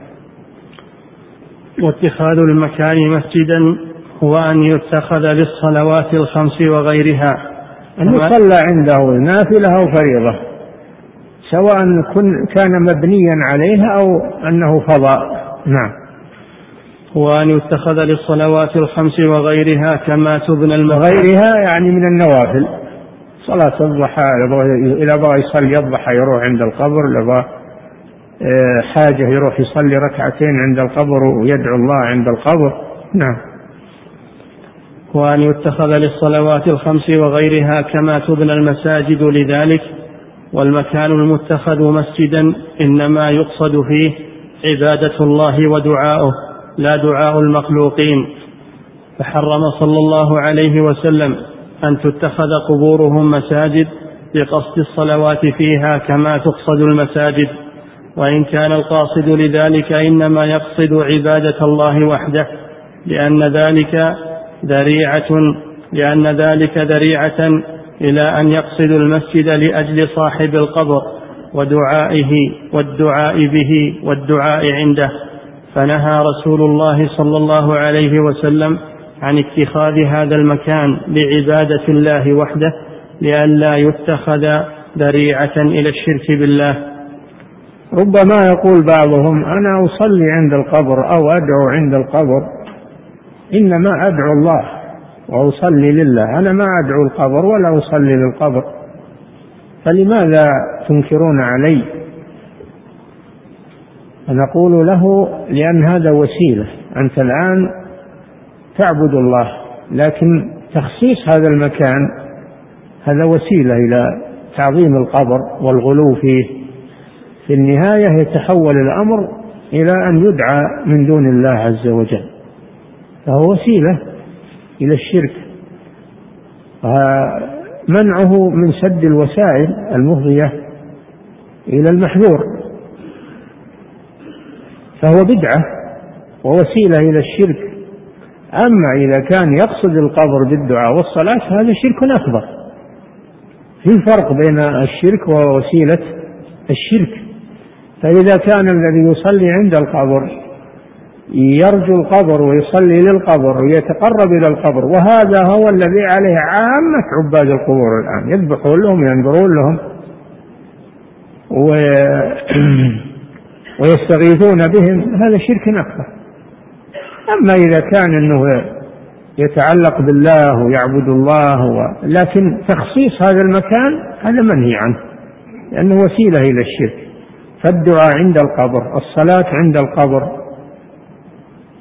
Speaker 1: واتخاذ المكان مسجدا هو أن يتخذ للصلوات الخمس وغيرها.
Speaker 2: أن يصلى عنده نافلة أو فريضة سواء كان مبنيا عليها أو أنه فضاء. نعم.
Speaker 1: وأن يتخذ للصلوات الخمس وغيرها كما تبنى المكان.
Speaker 2: وغيرها يعني من النوافل. صلاة الضحى إذا بغى يصلي الضحى يروح عند القبر إذا بغى آه، حاجة يروح يصلي ركعتين عند القبر ويدعو الله عند القبر. نعم.
Speaker 1: وأن يتخذ للصلوات الخمس وغيرها كما تبنى المساجد لذلك والمكان المتخذ مسجدا إنما يقصد فيه عبادة الله ودعاؤه لا دعاء المخلوقين. فحرم صلى الله عليه وسلم أن تتخذ قبورهم مساجد بقصد الصلوات فيها كما تقصد المساجد وإن كان القاصد لذلك إنما يقصد عبادة الله وحده لأن ذلك ذريعة لأن ذلك ذريعة إلى أن يقصد المسجد لأجل صاحب القبر ودعائه والدعاء به والدعاء عنده. فنهى رسول الله صلى الله عليه وسلم عن اتخاذ هذا المكان لعبادة الله وحده لئلا يتخذ ذريعة إلى الشرك بالله.
Speaker 2: ربما يقول بعضهم أنا أصلي عند القبر أو أدعو عند القبر. إنما أدعو الله وأصلي لله. أنا ما أدعو القبر ولا أصلي للقبر. فلماذا تنكرون علي؟ فنقول له لأن هذا وسيلة. أنت الآن تعبد الله لكن تخصيص هذا المكان هذا وسيلة إلى تعظيم القبر والغلو فيه. في النهاية يتحول الأمر إلى أن يدعى من دون الله عز وجل فهو وسيلة إلى الشرك. منعه من سد الوسائل المفضية إلى المحذور فهو بدعة ووسيلة إلى الشرك. أما إذا كان يقصد القبر بالدعاء والصلاة هذا شرك أكبر في فرق بين الشرك ووسيلة الشرك. فإذا كان الذي يصلي عند القبر يرجو القبر ويصلي للقبر ويتقرب إلى القبر وهذا هو الذي عليه عامة عباد القبور الآن. يذبحون لهم ينذرون لهم ويستغيثون بهم. هذا شرك أكبر. أما إذا كان أنه يتعلق بالله ويعبد الله. لكن تخصيص هذا المكان هذا منهي عنه لأنه وسيلة إلى الشرك فالدعاء عند القبر الصلاة عند القبر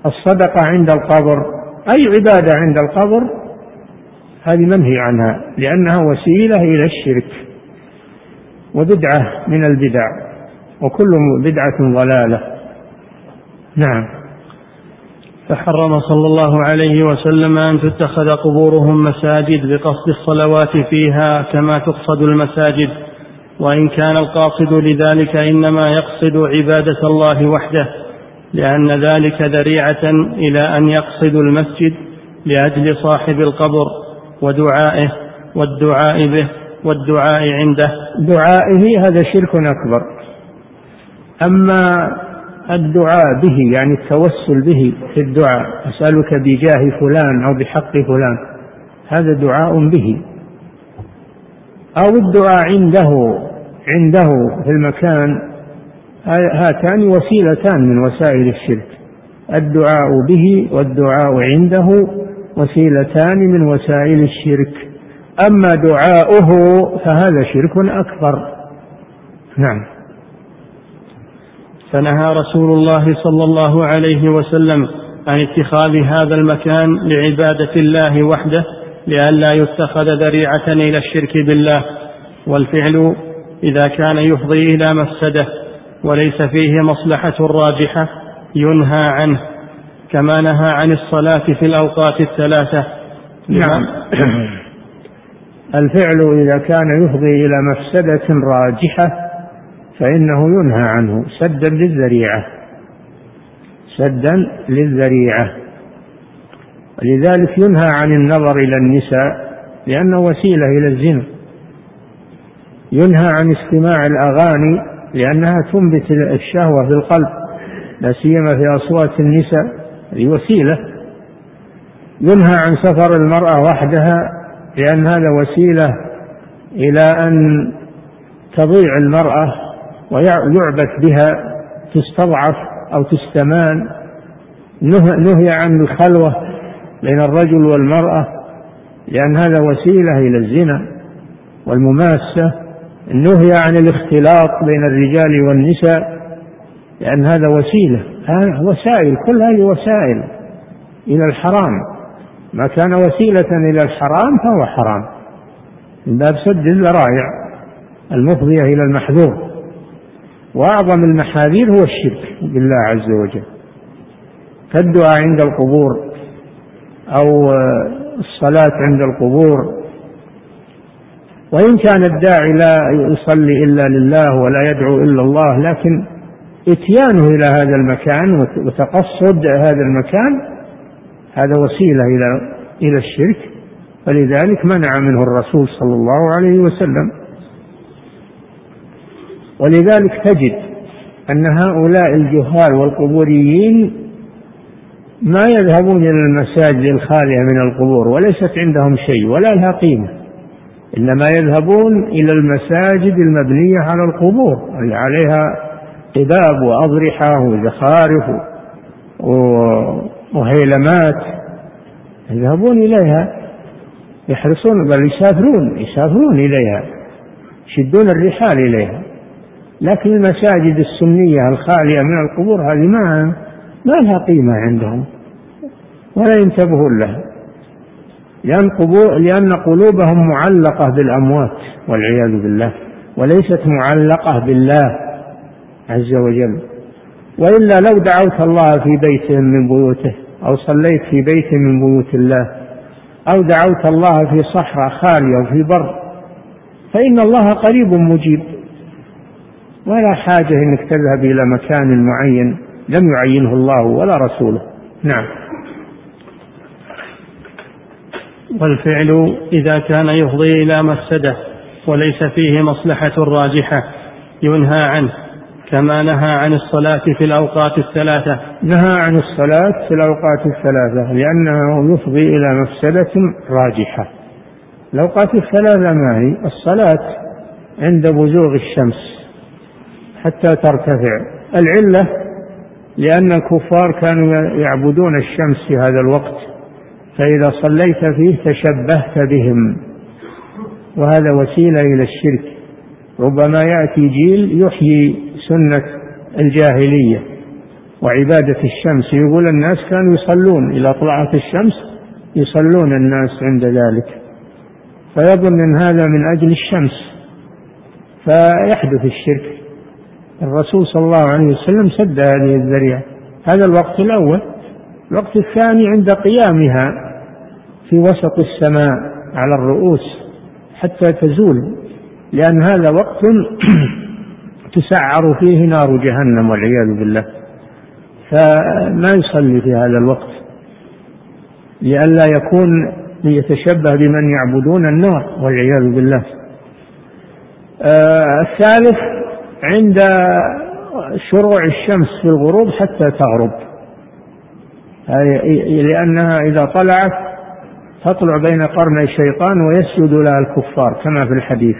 Speaker 2: الصدقة عند القبر أي عبادة عند القبر هذه منهي عنها لأنها وسيلة إلى الشرك وبدعة من البدع وكل بدعة ضلالة نعم
Speaker 1: فحرم صلى الله عليه وسلم أن تتخذ قبورهم مساجد بقصد الصلوات فيها كما تقصد المساجد. وإن كان القاصد لذلك إنما يقصد عبادة الله وحده لأن ذلك ذريعة إلى أن يقصد المسجد لأجل صاحب القبر ودعائه والدعاء به والدعاء عنده.
Speaker 2: دعائه هذا شرك أكبر. أما الدعاء به يعني التوسل به في الدعاء. أسألك بجاه فلان أو بحق فلان. هذا دعاء به. أو الدعاء عنده عنده في المكان. هاتان وسيلتان من وسائل الشرك. الدعاء به والدعاء عنده وسيلتان من وسائل الشرك. أما دعاؤه فهذا شرك أكبر. نعم.
Speaker 1: فنهى رسول الله صلى الله عليه وسلم عن اتخاذ هذا المكان لعبادة الله وحده لئلا يتخذ ذريعة إلى الشرك بالله. والفعل إذا كان يفضي إلى مفسدة وليس فيه مصلحة راجحة ينهى عنه كما نهى عن الصلاة في الأوقات الثلاثة.
Speaker 2: نعم. الفعل إذا كان يفضي إلى مفسدة راجحة فإنه ينهى عنه سدا للذريعة. سدا للذريعة. لذلك ينهى عن النظر إلى النساء لأنه وسيلة إلى الزنا. ينهى عن استماع الأغاني لأنها تنبت الشهوة في القلب لا سيما في أصوات النساء. هذه وسيلة. ينهى عن سفر المرأة وحدها لأن هذا وسيلة إلى أن تضيع المرأة ويعبث بها تستضعف أو تستمان. نهي عن الخلوة بين الرجل والمرأة لأن هذا وسيلة إلى الزنا والمماسة. النهي عن الاختلاط بين الرجال والنساء لأن هذا وسيلة. وسائل كل هذه وسائل إلى الحرام. ما كان وسيلة إلى الحرام فهو حرام. من باب سد الذرائع المفضية إلى المحذور. وأعظم المحاذير هو الشرك بالله عز وجل. كالدعاء عند القبور أو الصلاة عند القبور. وإن كان الداعي لا يصلي إلا لله ولا يدعو إلا الله لكن إتيانه إلى هذا المكان وتقصد هذا المكان هذا وسيلة إلى إلى الشرك. ولذلك منع منه الرسول صلى الله عليه وسلم ولذلك تجد أن هؤلاء الجهال والقبوريين ما يذهبون إلى المساجد الخالية من القبور وليست عندهم شيء ولا لها قيمة إنما يذهبون إلى المساجد المبنية على القبور اللي عليها قباب وأضرحة وزخارف وهيلمات يذهبون إليها يحرصون بل يسافرون يسافرون إليها يشدون الرحال إليها. لكن المساجد السنية الخالية من القبور هذه ما ما لها قيمة عندهم ولا ينتبهون لها. لأن, قبور لأن قلوبهم معلقة بالأموات والعياذ بالله وليست معلقة بالله عز وجل. وإلا لو دعوت الله في بيت من بيوته أو صليت في بيت من بيوت الله أو دعوت الله في صحراء خالية وفي بر فإن الله قريب مجيب. ولا حاجة أنك تذهب إلى مكان معين لم يعينه الله ولا رسوله. نعم.
Speaker 1: والفعل إذا كان يفضي إلى مفسدة وليس فيه مصلحة راجحة ينهى عنه كما نهى عن الصلاة في الأوقات الثلاثة.
Speaker 2: نهى عن الصلاة في الأوقات الثلاثة لأنه يفضي إلى مفسدة راجحة. الأوقات الثلاثة ما هي؟ الصلاة عند بزوغ الشمس. حتى ترتفع. العلة لأن الكفار كانوا يعبدون الشمس في هذا الوقت فإذا صليت فيه تشبهت بهم. وهذا وسيلة إلى الشرك. ربما يأتي جيل يحيي سنة الجاهلية وعبادة الشمس. يقول الناس كانوا يصلون إذا طلعت الشمس يصلون الناس عند ذلك. فيظن أن هذا من أجل الشمس. فيحدث الشرك. الرسول صلى الله عليه وسلم سد هذه الذريعة. هذا الوقت الأول. الوقت الثاني عند قيامها في وسط السماء على الرؤوس حتى تزول لأن هذا وقت تسعر فيه نار جهنم والعياذ بالله. فما يصلي في هذا الوقت؟ لئلا يكون ليتشبه بمن يعبدون النار والعياذ بالله. آه الثالث عند شروع الشمس في الغروب حتى تغرب. لأنها إذا طلعت تطلع بين قرني الشيطان ويسجد لها الكفار كما في الحديث.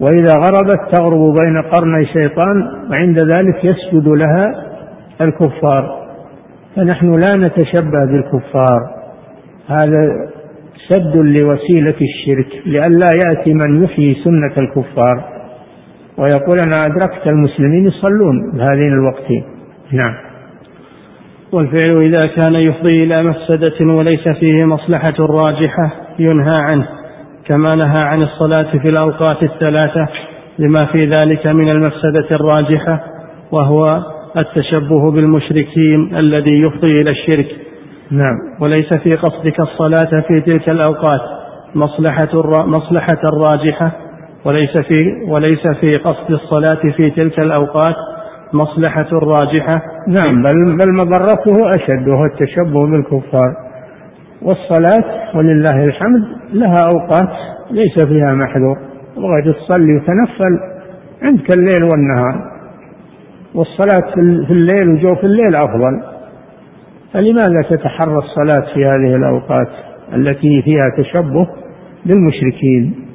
Speaker 2: وإذا غربت تغرب بين قرني شيطان وعند ذلك يسجد لها الكفار. فنحن لا نتشبه بالكفار. هذا سد لوسيلة الشرك لئلا يأتي من يحيي سنة الكفار. ويقول أنا أدركت المسلمين يصلون بهذين الوقتين. نعم.
Speaker 1: والفعل إذا كان يفضي إلى مفسدة وليس فيه مصلحة راجحة ينهى عنه كما نهى عن الصلاة في الأوقات الثلاثة لما في ذلك من المفسدة الراجحة وهو التشبه بالمشركين الذي يفضي إلى الشرك.
Speaker 2: نعم.
Speaker 1: وليس في قصدك الصلاة في تلك الأوقات مصلحة مصلحة راجحة وليس في وليس في قصد الصلاة في تلك الأوقات مصلحة راجحة.
Speaker 2: نعم بل بل مضرته أشد وهو التشبه بالكفار. والصلاة ولله الحمد لها أوقات ليس فيها محذور. تبغى تصلي وتنفل عندك الليل والنهار. والصلاة في الليل وجوف الليل أفضل. فلماذا تتحرى الصلاة في هذه الأوقات التي فيها تشبه بالمشركين؟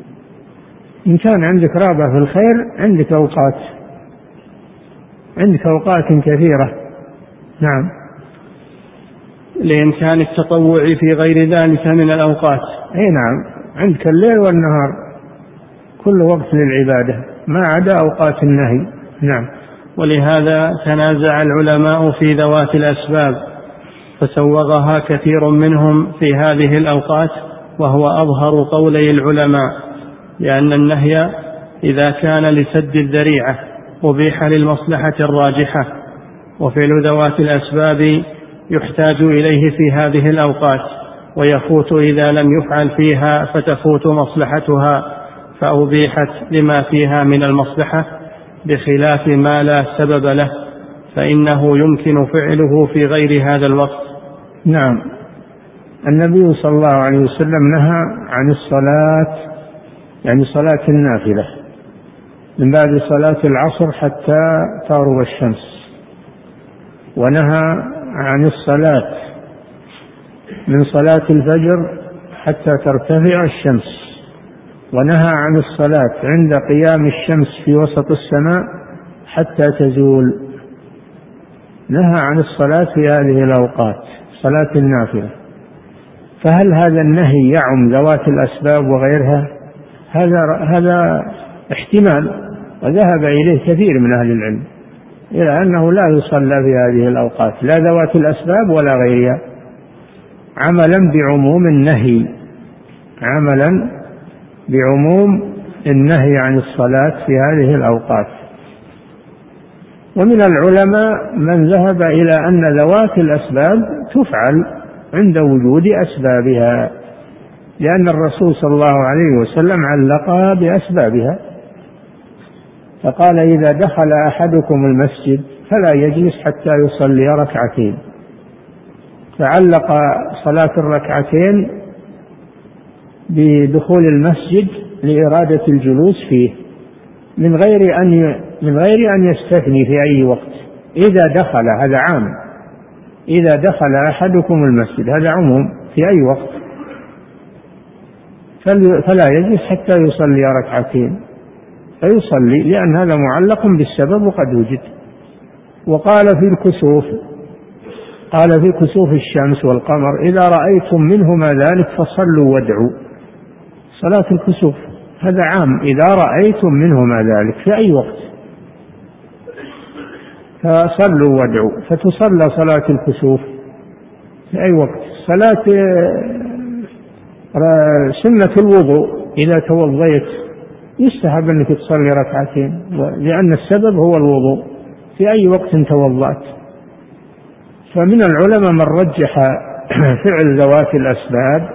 Speaker 2: إن كان عندك رغبة في الخير عندك أوقات. عندك أوقات كثيرة. نعم.
Speaker 1: لإمكان التطوع في غير ذلك من الأوقات.
Speaker 2: أي نعم. عندك الليل والنهار. كل وقت للعبادة. ما عدا أوقات النهي. نعم.
Speaker 1: ولهذا تنازع العلماء في ذوات الأسباب فسوغها كثير منهم في هذه الأوقات وهو أظهر قولي العلماء. لأن النهي إذا كان لسد الذريعة أبيح للمصلحة الراجحة وفعل ذوات الأسباب يحتاج إليه في هذه الأوقات ويفوت إذا لم يفعل فيها فتفوت مصلحتها فأبيحت لما فيها من المصلحة بخلاف ما لا سبب له فإنه يمكن فعله في غير هذا الوقت.
Speaker 2: نعم. النبي صلى الله عليه وسلم نهى عن الصلاة يعني صلاة النافلة. من بعد صلاة العصر حتى تغرب الشمس. ونهى عن الصلاة من صلاة الفجر حتى ترتفع الشمس. ونهى عن الصلاة عند قيام الشمس في وسط السماء حتى تزول. نهى عن الصلاة في هذه الأوقات صلاة النافلة. فهل هذا النهي يعم ذوات الأسباب وغيرها؟ هذا هذا احتمال وذهب إليه كثير من أهل العلم إلى أنه لا يصلى في هذه الأوقات لا ذوات الأسباب ولا غيرها. عملا بعموم النهي عملا بعموم النهي عن الصلاة في هذه الأوقات. ومن العلماء من ذهب إلى أن ذوات الأسباب تفعل عند وجود أسبابها. لأن الرسول صلى الله عليه وسلم علقها بأسبابها. فقال إذا دخل أحدكم المسجد فلا يجلس حتى يصلي ركعتين. فعلق صلاة الركعتين بدخول المسجد لإرادة الجلوس فيه من غير أن من غير أن يستثني في أي وقت. إذا دخل هذا عام. إذا دخل أحدكم المسجد هذا عموم في أي وقت. فلا يجلس حتى يصلي ركعتين. فيصلي لأن هذا معلق بالسبب وقد وجد. وقال في الكسوف قال في كسوف الشمس والقمر إذا رأيتم منهما ذلك فصلوا وادعوا. صلاة الكسوف هذا عام. إذا رأيتم منهما ذلك في أي وقت. فصلوا وادعوا. فتصلى صلاة الكسوف في أي وقت. صلاة سنة الوضوء إذا توضيت يستحب أنك تصلي ركعتين لأن السبب هو الوضوء في أي وقت توضأت. فمن العلماء من رجح فعل ذوات الأسباب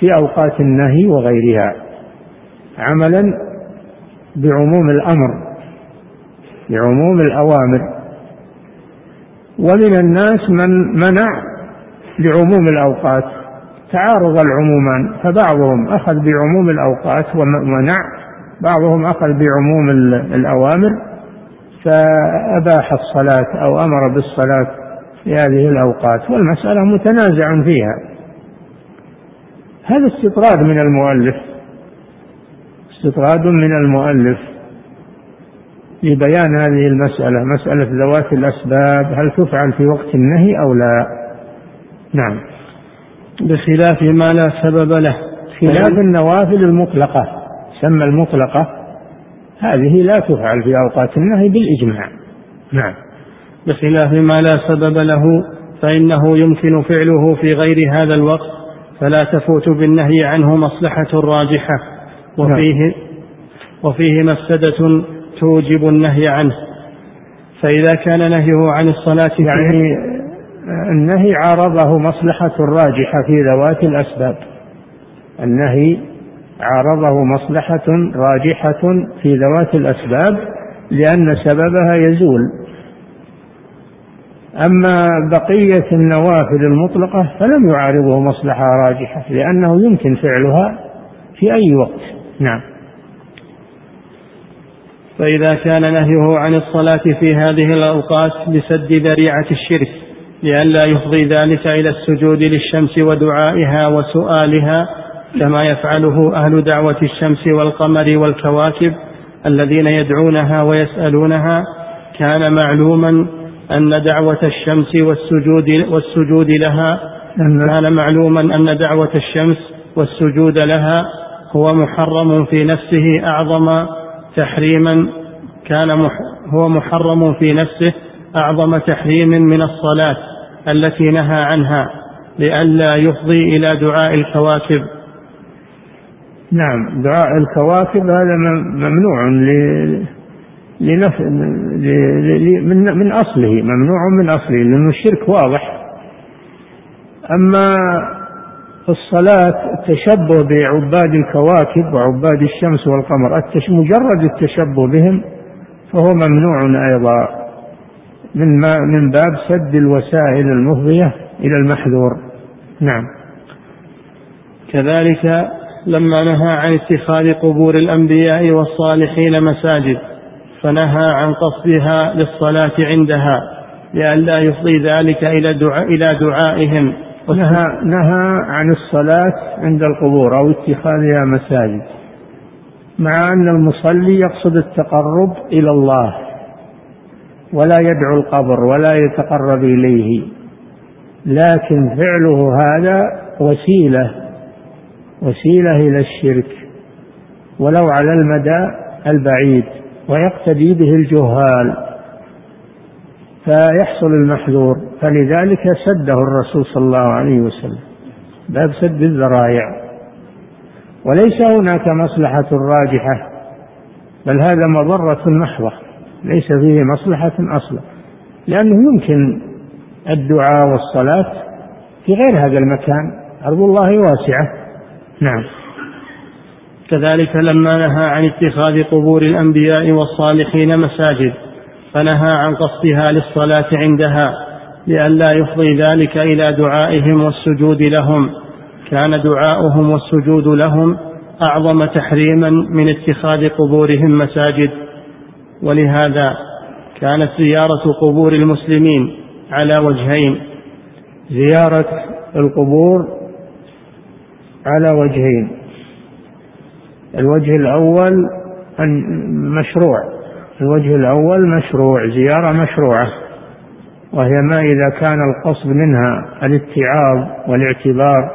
Speaker 2: في أوقات النهي وغيرها عملا بعموم الأمر بعموم الأوامر. ومن الناس من منع لعموم الأوقات. تعارض العمومان فبعضهم أخذ بعموم الأوقات ومنع بعضهم أخذ بعموم الأوامر فأباح الصلاة أو أمر بالصلاة في هذه الأوقات والمسألة متنازع فيها. هذا استطراد من المؤلف استطراد من المؤلف لبيان هذه المسألة مسألة ذوات الأسباب هل تفعل في وقت النهي أو لا؟ نعم.
Speaker 1: بخلاف ما لا سبب له.
Speaker 2: خلاف النوافل المطلقة. سمى المطلقة. هذه لا تفعل في أوقات النهي بالإجماع. نعم.
Speaker 1: بخلاف ما لا سبب له فإنه يمكن فعله في غير هذا الوقت فلا تفوت بالنهي عنه مصلحة راجحة. وفيه نعم. وفيه مفسدة توجب النهي عنه. فإذا كان نهيه عن الصلاة
Speaker 2: يعني النهي عارضه مصلحة راجحة في ذوات الأسباب. النهي عارضه مصلحة راجحة في ذوات الأسباب لأن سببها يزول. أما بقية النوافل المطلقة فلم يعارضه مصلحة راجحة لأنه يمكن فعلها في أي وقت. نعم.
Speaker 1: فإذا كان نهيه عن الصلاة في هذه الأوقات لسد ذريعة الشرك لئلا يفضي ذلك إلى السجود للشمس ودعائها وسؤالها كما يفعله أهل دعوة الشمس والقمر والكواكب الذين يدعونها ويسألونها. كان معلوما أن دعوة الشمس والسجود والسجود لها كان معلوما أن دعوة الشمس والسجود لها هو محرم في نفسه أعظم تحريما كان هو محرم في نفسه أعظم تحريم من الصلاة التي نهى عنها لئلا يفضي إلى دعاء الكواكب
Speaker 2: نعم دعاء الكواكب هذا ممنوع لنف... من من أصله ممنوع من أصله لأنه الشرك واضح في الصلاة التشبه بعباد الكواكب وعباد الشمس والقمر. مجرد التشبه بهم فهو ممنوع أيضا من ما من باب سد الوسائل المفضية إلى المحذور. نعم.
Speaker 1: كذلك لما نهى عن اتخاذ قبور الأنبياء والصالحين مساجد فنهى عن قصدها للصلاة عندها لئلا يفضي ذلك إلى دعاء إلى دعائهم.
Speaker 2: نهى نهى عن الصلاة عند القبور أو اتخاذها مساجد مع أن المصلي يقصد التقرب إلى الله. ولا يدعو القبر ولا يتقرب إليه. لكن فعله هذا وسيلة وسيلة إلى الشرك. ولو على المدى البعيد ويقتدي به الجهال. فيحصل المحذور. فلذلك سده الرسول صلى الله عليه وسلم. باب سد الذرائع. وليس هناك مصلحة راجحة بل هذا مضرة محضة. ليس فيه مصلحة أصلا. لأنه يمكن الدعاء والصلاة في غير هذا المكان. أرض الله واسعة. نعم.
Speaker 1: كذلك لما نهى عن اتخاذ قبور الأنبياء والصالحين مساجد فنهى عن قصدها للصلاة عندها لئلا يفضي ذلك إلى دعائهم والسجود لهم. كان دعاؤهم والسجود لهم أعظم تحريما من اتخاذ قبورهم مساجد. ولهذا كانت زيارة قبور المسلمين على وجهين.
Speaker 2: زيارة القبور على وجهين. الوجه الأول مشروع. الوجه الأول مشروع زيارة مشروعة. وهي ما إذا كان القصد منها الاتعاظ والاعتبار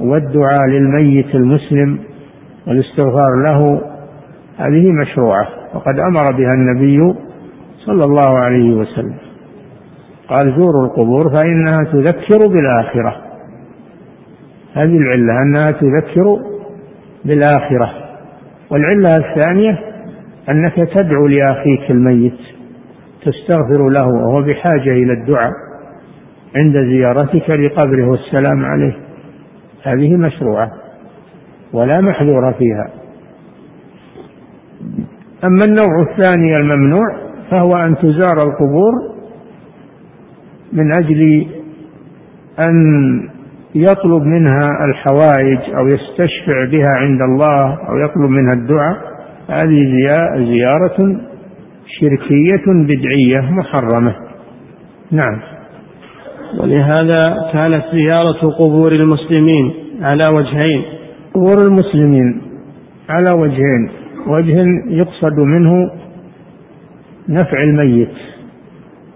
Speaker 2: والدعاء للميت المسلم والاستغفار له هذه مشروعة وقد أمر بها النبي صلى الله عليه وسلم. قال زوروا القبور فإنها تذكر بالآخرة. هذه العلة أنها تذكر بالآخرة. والعلة الثانية أنك تدعو لأخيك الميت تستغفر له وهو بحاجة إلى الدعاء عند زيارتك لقبره والسلام عليه. هذه مشروعة ولا محذور فيها. أما النوع الثاني الممنوع فهو أن تزار القبور من أجل أن يطلب منها الحوائج أو يستشفع بها عند الله أو يطلب منها الدعاء. هذه زيارة شركية بدعية محرمة. نعم.
Speaker 1: ولهذا كانت زيارة قبور المسلمين على وجهين.
Speaker 2: قبور المسلمين على وجهين. وجه يقصد منه نفع الميت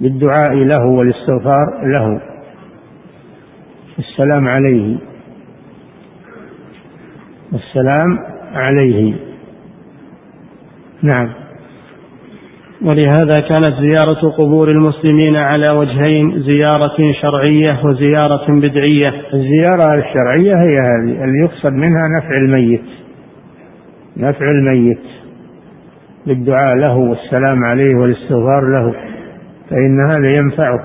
Speaker 2: بالدعاء له والاستغفار له. السلام عليه. السلام عليه. نعم.
Speaker 1: ولهذا كانت زيارة قبور المسلمين على وجهين زيارة شرعية وزيارة بدعية.
Speaker 2: الزيارة الشرعية هي هذه اللي يقصد منها نفع الميت. نفع الميت بالدعاء له والسلام عليه والاستغفار له فإن هذا ينفعه.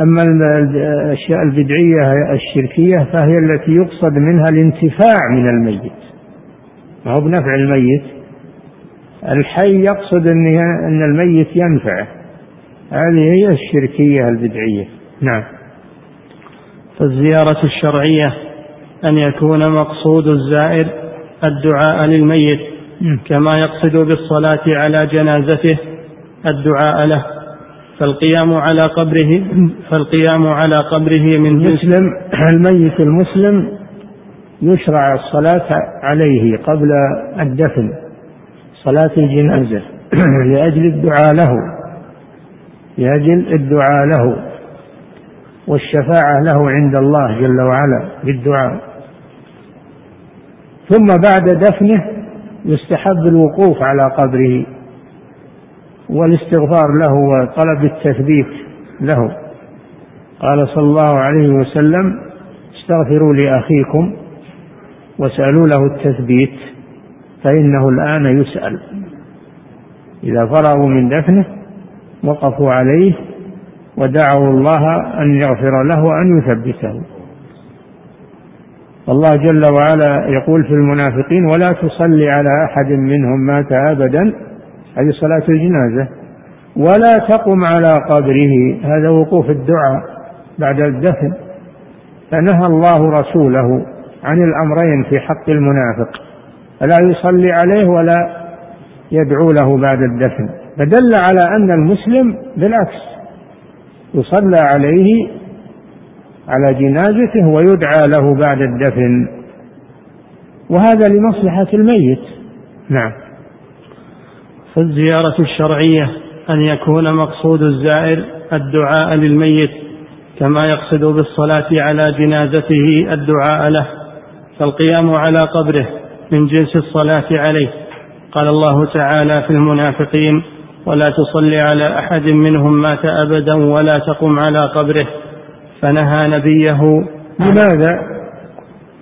Speaker 2: أما الأشياء البدعية الشركية فهي التي يقصد منها الانتفاع من الميت. ما هو بنفع الميت؟ الحي يقصد أن الميت ينفعه هذه هي الشركية البدعية. نعم.
Speaker 1: فالزيارة الشرعية أن يكون مقصود الزائر الدعاء للميت كما يقصد بالصلاة على جنازته الدعاء له. فالقيام على قبره فالقيام على قبره من
Speaker 2: المسلم الميت المسلم يشرع الصلاة عليه قبل الدفن صلاة الجنازة لأجل الدعاء له لأجل الدعاء له والشفاعة له عند الله جل وعلا بالدعاء. ثم بعد دفنه يستحب الوقوف على قبره والاستغفار له وطلب التثبيت له. قال صلى الله عليه وسلم استغفروا لأخيكم واسألوا له التثبيت فإنه الآن يسأل. إذا فرغوا من دفنه وقفوا عليه ودعوا الله أن يغفر له وأن يثبته. الله جل وعلا يقول في المنافقين ولا تصلي على أحد منهم مات أبدا هذه صلاة الجنازة. ولا تقم على قبره هذا وقوف الدعاء بعد الدفن. فنهى الله رسوله عن الأمرين في حق المنافق فلا يصلي عليه ولا يدعو له بعد الدفن. فدل على أن المسلم بالعكس يصلى عليه على جنازته ويدعى له بعد الدفن. وهذا لمصلحة الميت. نعم.
Speaker 1: فالزيارة الشرعية أن يكون مقصود الزائر الدعاء للميت كما يقصد بالصلاة على جنازته الدعاء له فالقيام على قبره من جنس الصلاة عليه. قال الله تعالى في المنافقين ولا تصل على أحد منهم مات أبدا ولا تقم على قبره. فنهى نبيه.
Speaker 2: لماذا؟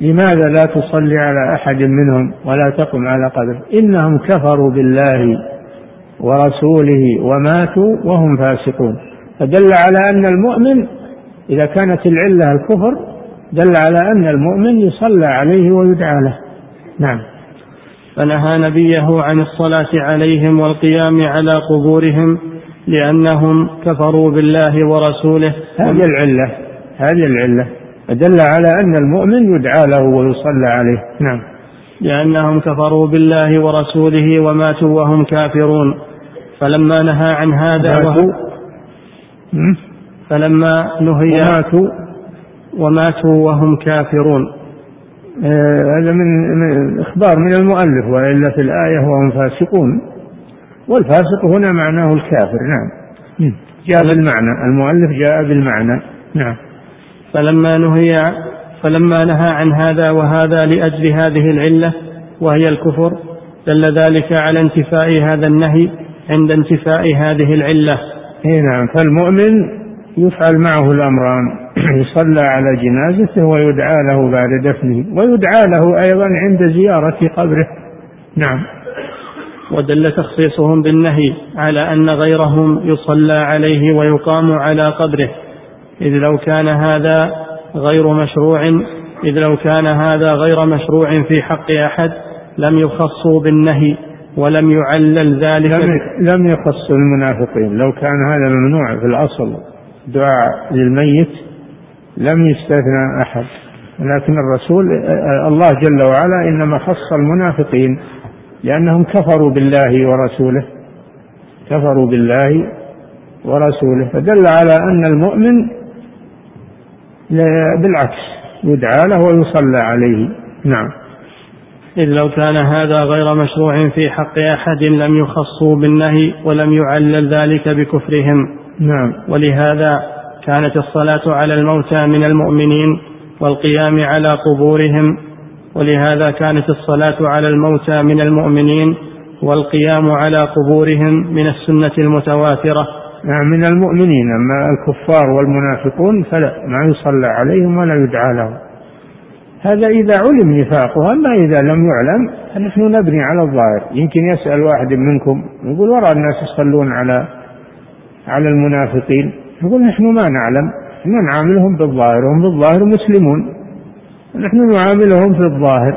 Speaker 2: لماذا لا تصلي على أحد منهم ولا تقم على قبره إنهم كفروا بالله ورسوله وماتوا وهم فاسقون. فدل على أن المؤمن إذا كانت العلة الكفر دل على أن المؤمن يصلى عليه ويدعى له. نعم.
Speaker 1: فنهى نبيه عن الصلاة عليهم والقيام على قبورهم لأنهم كفروا بالله ورسوله.
Speaker 2: هذه العلة. هذه العلة فدل على أن المؤمن يدعى له ويصلى عليه. نعم.
Speaker 1: لأنهم كفروا بالله ورسوله وماتوا وهم كافرون. فلما نهى عن هذا
Speaker 2: ماتوا.
Speaker 1: فلما نهي
Speaker 2: وماتوا.
Speaker 1: وماتوا وهم كافرون.
Speaker 2: آه هذا من, من إخبار من المؤلف وإلا في الآية وهم فاسقون. والفاسق هنا معناه الكافر. نعم. جاء بالمعنى. المؤلف جاء بالمعنى. نعم.
Speaker 1: فلما نهي فلما نهى عن هذا وهذا لأجل هذه العلة وهي الكفر دل ذلك على انتفاء هذا النهي عند انتفاء هذه العلة.
Speaker 2: اي نعم فالمؤمن يفعل معه الأمران يصلى على جنازته ويدعى له بعد دفنه ويدعى له أيضا عند زيارة قبره. نعم.
Speaker 1: ودل تخصيصهم بالنهي على أن غيرهم يصلى عليه ويقام على قبره. إذ لو كان هذا غير مشروع إذ لو كان هذا غير مشروع في حق أحد لم يخصوا بالنهي ولم يعلل ذلك.
Speaker 2: لم, يخص المنافقين. لو كان هذا ممنوع في الأصل دعاء للميت لم يستثنى أحد. لكن الرسول الله جل وعلا إنما خص المنافقين لأنهم كفروا بالله ورسوله. كفروا بالله ورسوله. فدل على أن المؤمن بالعكس يدعى له ويصلى عليه. نعم.
Speaker 1: إذ لو كان هذا غير مشروع في حق أحد لم يخصوا بالنهي ولم يعلل ذلك بكفرهم.
Speaker 2: نعم.
Speaker 1: ولهذا كانت الصلاة على الموتى من المؤمنين والقيام على قبورهم. ولهذا كانت الصلاة على الموتى من المؤمنين والقيام على قبورهم من السنة المتواترة.
Speaker 2: من المؤمنين. أما الكفار والمنافقون فلا ما يصلى عليهم ولا يدعى لهم. هذا إذا علم نفاقه أما إذا لم يعلم فنحن نبني على الظاهر. يمكن يسأل واحد منكم يقول وراء الناس يصلون على على المنافقين. نقول نحن ما نعلم. ما نعاملهم بالظاهر هم بالظاهر مسلمون. نحن نعاملهم في الظاهر.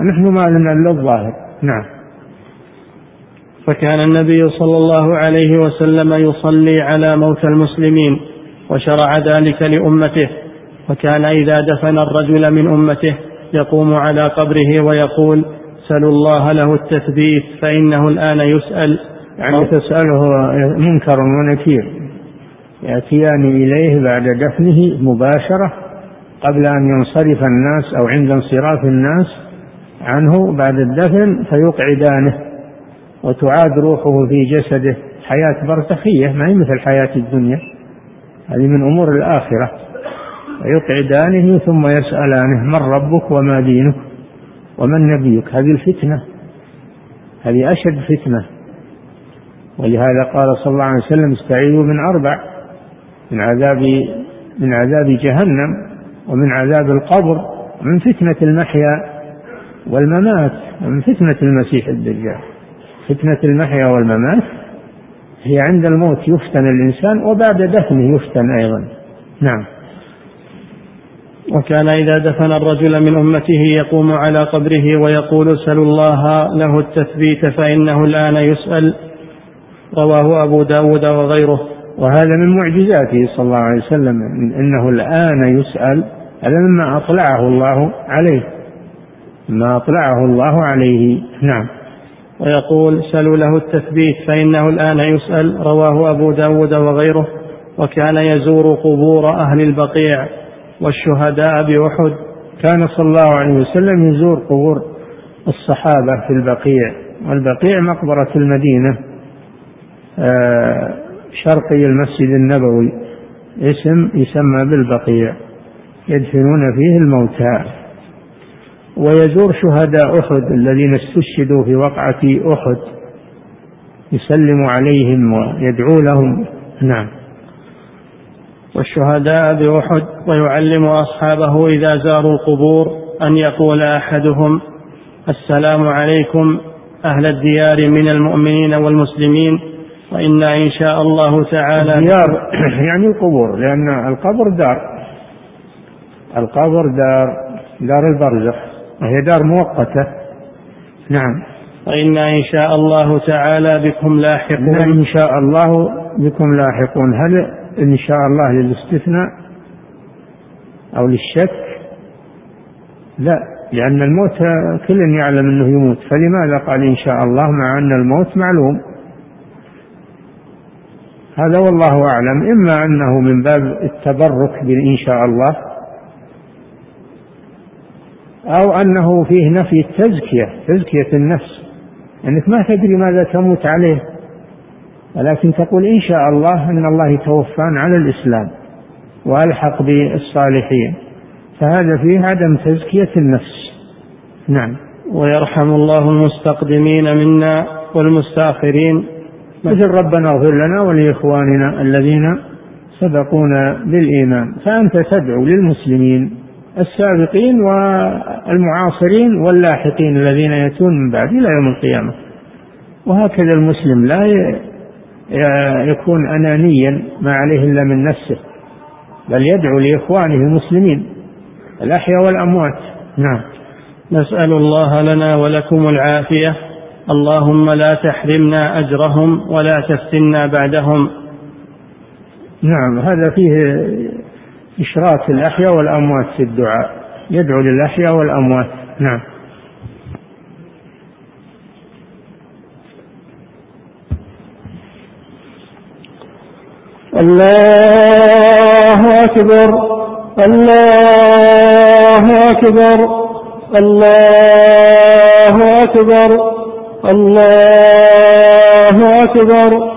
Speaker 2: نحن ما لنا إلا الظاهر. نعم.
Speaker 1: فكان النبي صلى الله عليه وسلم يصلي على موتى المسلمين وشرع ذلك لأمته وكان إذا دفن الرجل من أمته يقوم على قبره ويقول سلوا الله له التثبيت فإنه الآن يسأل.
Speaker 2: يعني تسأله منكر ونكير يأتيان إليه بعد دفنه مباشرة قبل أن ينصرف الناس أو عند انصراف الناس عنه بعد الدفن فيقعدانه. وتعاد روحه في جسده. حياة برزخية ما هي مثل حياة الدنيا. هذه من أمور الآخرة. ويقعدانه ثم يسألانه من ربك وما دينك ومن نبيك؟ هذه الفتنة. هذه أشد فتنة. ولهذا قال صلى الله عليه وسلم استعيذوا من أربع من عذاب من عذاب جهنم ومن عذاب القبر ومن فتنة المحيا والممات ومن فتنة المسيح الدجال. فتنة المحيا والممات هي عند الموت يفتن الإنسان وبعد دفنه يفتن أيضا. نعم.
Speaker 1: وكان إذا دفن الرجل من أمته يقوم على قبره ويقول سلوا الله له التثبيت فإنه الآن يسأل. رواه أبو داود وغيره.
Speaker 2: وهذا من معجزاته صلى الله عليه وسلم إنه الآن يسأل. هذا مما أطلعه الله عليه. ما أطلعه الله عليه. نعم.
Speaker 1: ويقول سلوا له التثبيت فإنه الآن يسأل رواه أبو داود وغيره وكان يزور قبور أهل البقيع والشهداء بأحد.
Speaker 2: كان صلى الله عليه وسلم يزور قبور الصحابة في البقيع والبقيع مقبرة المدينة آه، شرقي المسجد النبوي اسم يسمى بالبقيع يدفنون فيه الموتى. ويزور شهداء أحد الذين استشهدوا في وقعة أحد. يسلم عليهم ويدعو لهم. نعم.
Speaker 1: والشهداء بأحد ويعلم أصحابه إذا زاروا القبور أن يقول أحدهم السلام عليكم أهل الديار من المؤمنين والمسلمين وإنا إن شاء الله تعالى
Speaker 2: ديار يعني القبور لأن القبر دار. القبر دار دار البرزخ. وهي دار مؤقتة. نعم.
Speaker 1: وإنا إن شاء الله تعالى بكم لاحقون.
Speaker 2: إن شاء الله بكم لاحقون. هل إن شاء الله للاستثناء أو للشك؟ لا لأن الموت كل يعلم أنه يموت. فلماذا قال إن شاء الله مع أن الموت معلوم؟ هذا والله أعلم. إما أنه من باب التبرك بإن شاء الله أو أنه فيه نفي التزكية تزكية النفس. أنك ما تدري ماذا تموت عليه. ولكن تقول إن شاء الله أن الله يتوفان على الإسلام وألحق بالصالحين. فهذا فيه عدم تزكية النفس. نعم.
Speaker 1: ويرحم الله المستقدمين منا والمستأخرين.
Speaker 2: مثل ربنا اغفر لنا ولإخواننا الذين سبقونا بالإيمان. فأنت تدعو للمسلمين. السابقين والمعاصرين واللاحقين الذين يأتون من بعد إلى يوم القيامة. وهكذا المسلم لا يكون أنانيا ما عليه إلا من نفسه بل يدعو لإخوانه المسلمين الأحياء والأموات. نعم.
Speaker 1: نسأل الله لنا ولكم العافية. اللهم لا تحرمنا أجرهم ولا تفتنا بعدهم.
Speaker 2: نعم هذا فيه إشراك الأحياء والأموات في الدعاء. يدعو للأحياء والأموات. نعم.
Speaker 1: الله أكبر. الله أكبر. الله أكبر. الله أكبر.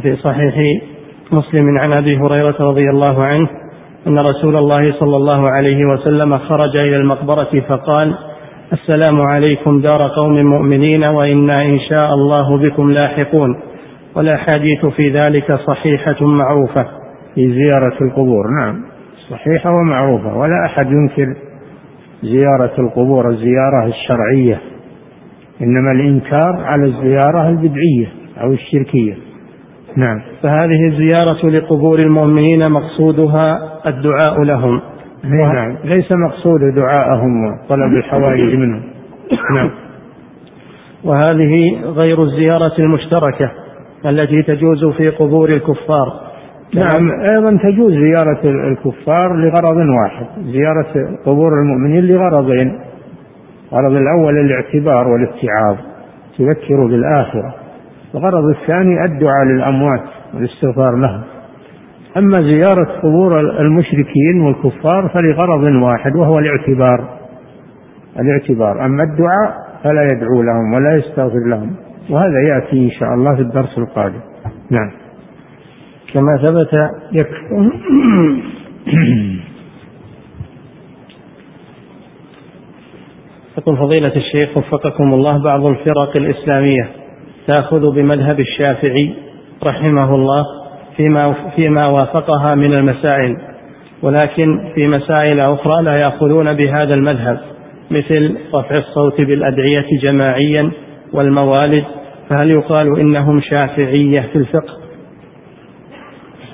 Speaker 1: وفي صحيح مسلم عن أبي هريرة رضي الله عنه أن رسول الله صلى الله عليه وسلم خرج إلى المقبرة فقال السلام عليكم دار قوم مؤمنين وإنا إن شاء الله بكم لاحقون والاحاديث في ذلك صحيحة معروفة.
Speaker 2: في زيارة القبور نعم. صحيحة ومعروفة ولا أحد ينكر زيارة القبور الزيارة الشرعية. إنما الإنكار على الزيارة البدعية أو الشركية. نعم.
Speaker 1: فهذه الزيارة لقبور المؤمنين مقصودها الدعاء لهم.
Speaker 2: نعم. ليس مقصود دعاءهم وطلب الحوائج منهم. نعم.
Speaker 1: وهذه غير الزيارة المشتركة التي تجوز في قبور الكفار.
Speaker 2: نعم. أيضا تجوز زيارة الكفار لغرض واحد زيارة قبور المؤمنين لغرضين الغرض الأول الاعتبار والاتعاظ تذكر بالآخرة. الغرض الثاني الدعاء للأموات والاستغفار لهم. أما زيارة قبور المشركين والكفار فلغرض واحد وهو الاعتبار. الاعتبار. أما الدعاء فلا يدعو لهم ولا يستغفر لهم. وهذا يأتي إن شاء الله في الدرس القادم. نعم.
Speaker 1: كما ثبت يكفي يقول فضيلة الشيخ وفقكم الله بعض الفرق الإسلامية. تأخذ بمذهب الشافعي رحمه الله فيما فيما وافقها من المسائل ولكن في مسائل أخرى لا يأخذون بهذا المذهب مثل رفع الصوت بالأدعية جماعيا والموالد فهل يقال إنهم شافعية في الفقه؟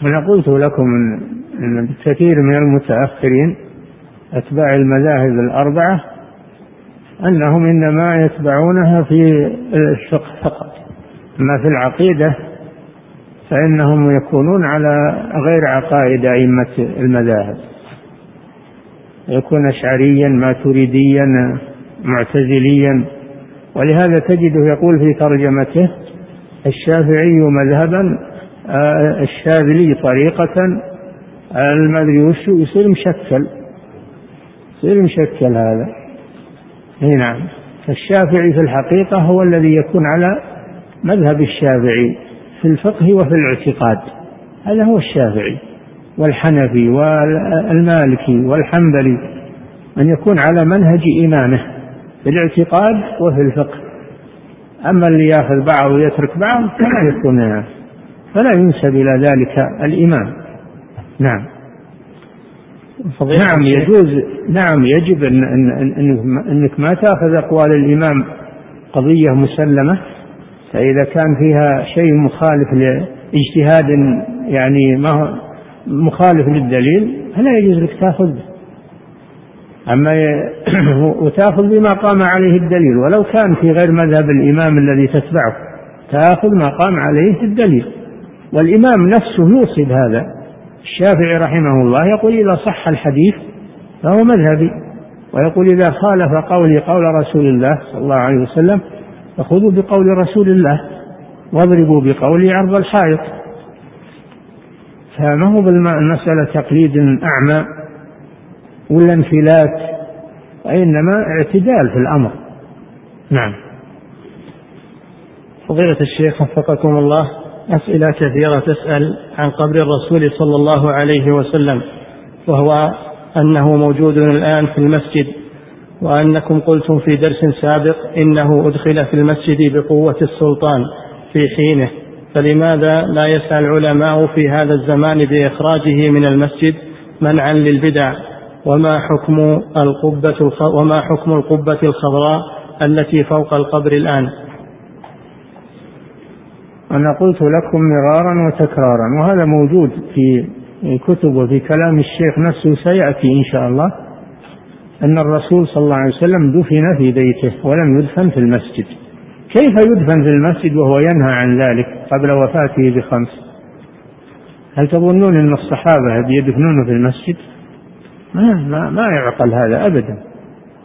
Speaker 2: أنا قلت لكم أن كثير من المتأخرين أتباع المذاهب الأربعة أنهم إنما يتبعونها في الفقه فقط. أما في العقيدة فإنهم يكونون على غير عقائد أئمة المذاهب. يكون أشعريا ماتريديا معتزليا. ولهذا تجده يقول في ترجمته الشافعي مذهبا آه، الشاذلي طريقة المدري وش يصير مشكل. يصير مشكل هذا. إي نعم. فالشافعي في الحقيقة هو الذي يكون على مذهب الشافعي في الفقه وفي الاعتقاد. هذا هو الشافعي والحنفي والمالكي والحنبلي أن يكون على منهج إمامه في الاعتقاد وفي الفقه. أما اللي يأخذ بعض ويترك بعض فلا يكون فلا ينسب إلى ذلك الإمام. نعم. نعم يجوز نعم يجب أن أن أنك ما تأخذ أقوال الإمام قضية مسلمة. فإذا كان فيها شيء مخالف لاجتهاد يعني ما مخالف للدليل فلا يجوز لك تأخذ أما وتأخذ بما قام عليه الدليل ولو كان في غير مذهب الإمام الذي تتبعه تأخذ ما قام عليه الدليل. والإمام نفسه يوصي بهذا الشافعي رحمه الله يقول إذا صح الحديث فهو مذهبي ويقول إذا خالف قولي قول رسول الله صلى الله عليه وسلم فخذوا بقول رسول الله واضربوا بقولي عرض الحائط. فما هو بالمسألة تقليد أعمى ولا انفلات؟ وإنما اعتدال في الأمر. نعم.
Speaker 1: فضيلة الشيخ وفقكم الله أسئلة كثيرة تسأل عن قبر الرسول صلى الله عليه وسلم وهو أنه موجود الآن في المسجد. وأنكم قلتم في درس سابق إنه أدخل في المسجد بقوة السلطان في حينه. فلماذا لا يسعى العلماء في هذا الزمان بإخراجه من المسجد منعا للبدع؟ وما حكم القبة وما حكم القبة الخضراء التي فوق القبر الآن؟
Speaker 2: أنا قلت لكم مرارا وتكرارا وهذا موجود في كتب وفي كلام الشيخ نفسه سيأتي إن شاء الله. أن الرسول صلى الله عليه وسلم دفن في بيته ولم يدفن في المسجد. كيف يدفن في المسجد وهو ينهى عن ذلك قبل وفاته بخمس؟ هل تظنون أن الصحابة يدفنونه في المسجد؟ ما, ما, ما يعقل هذا أبدا.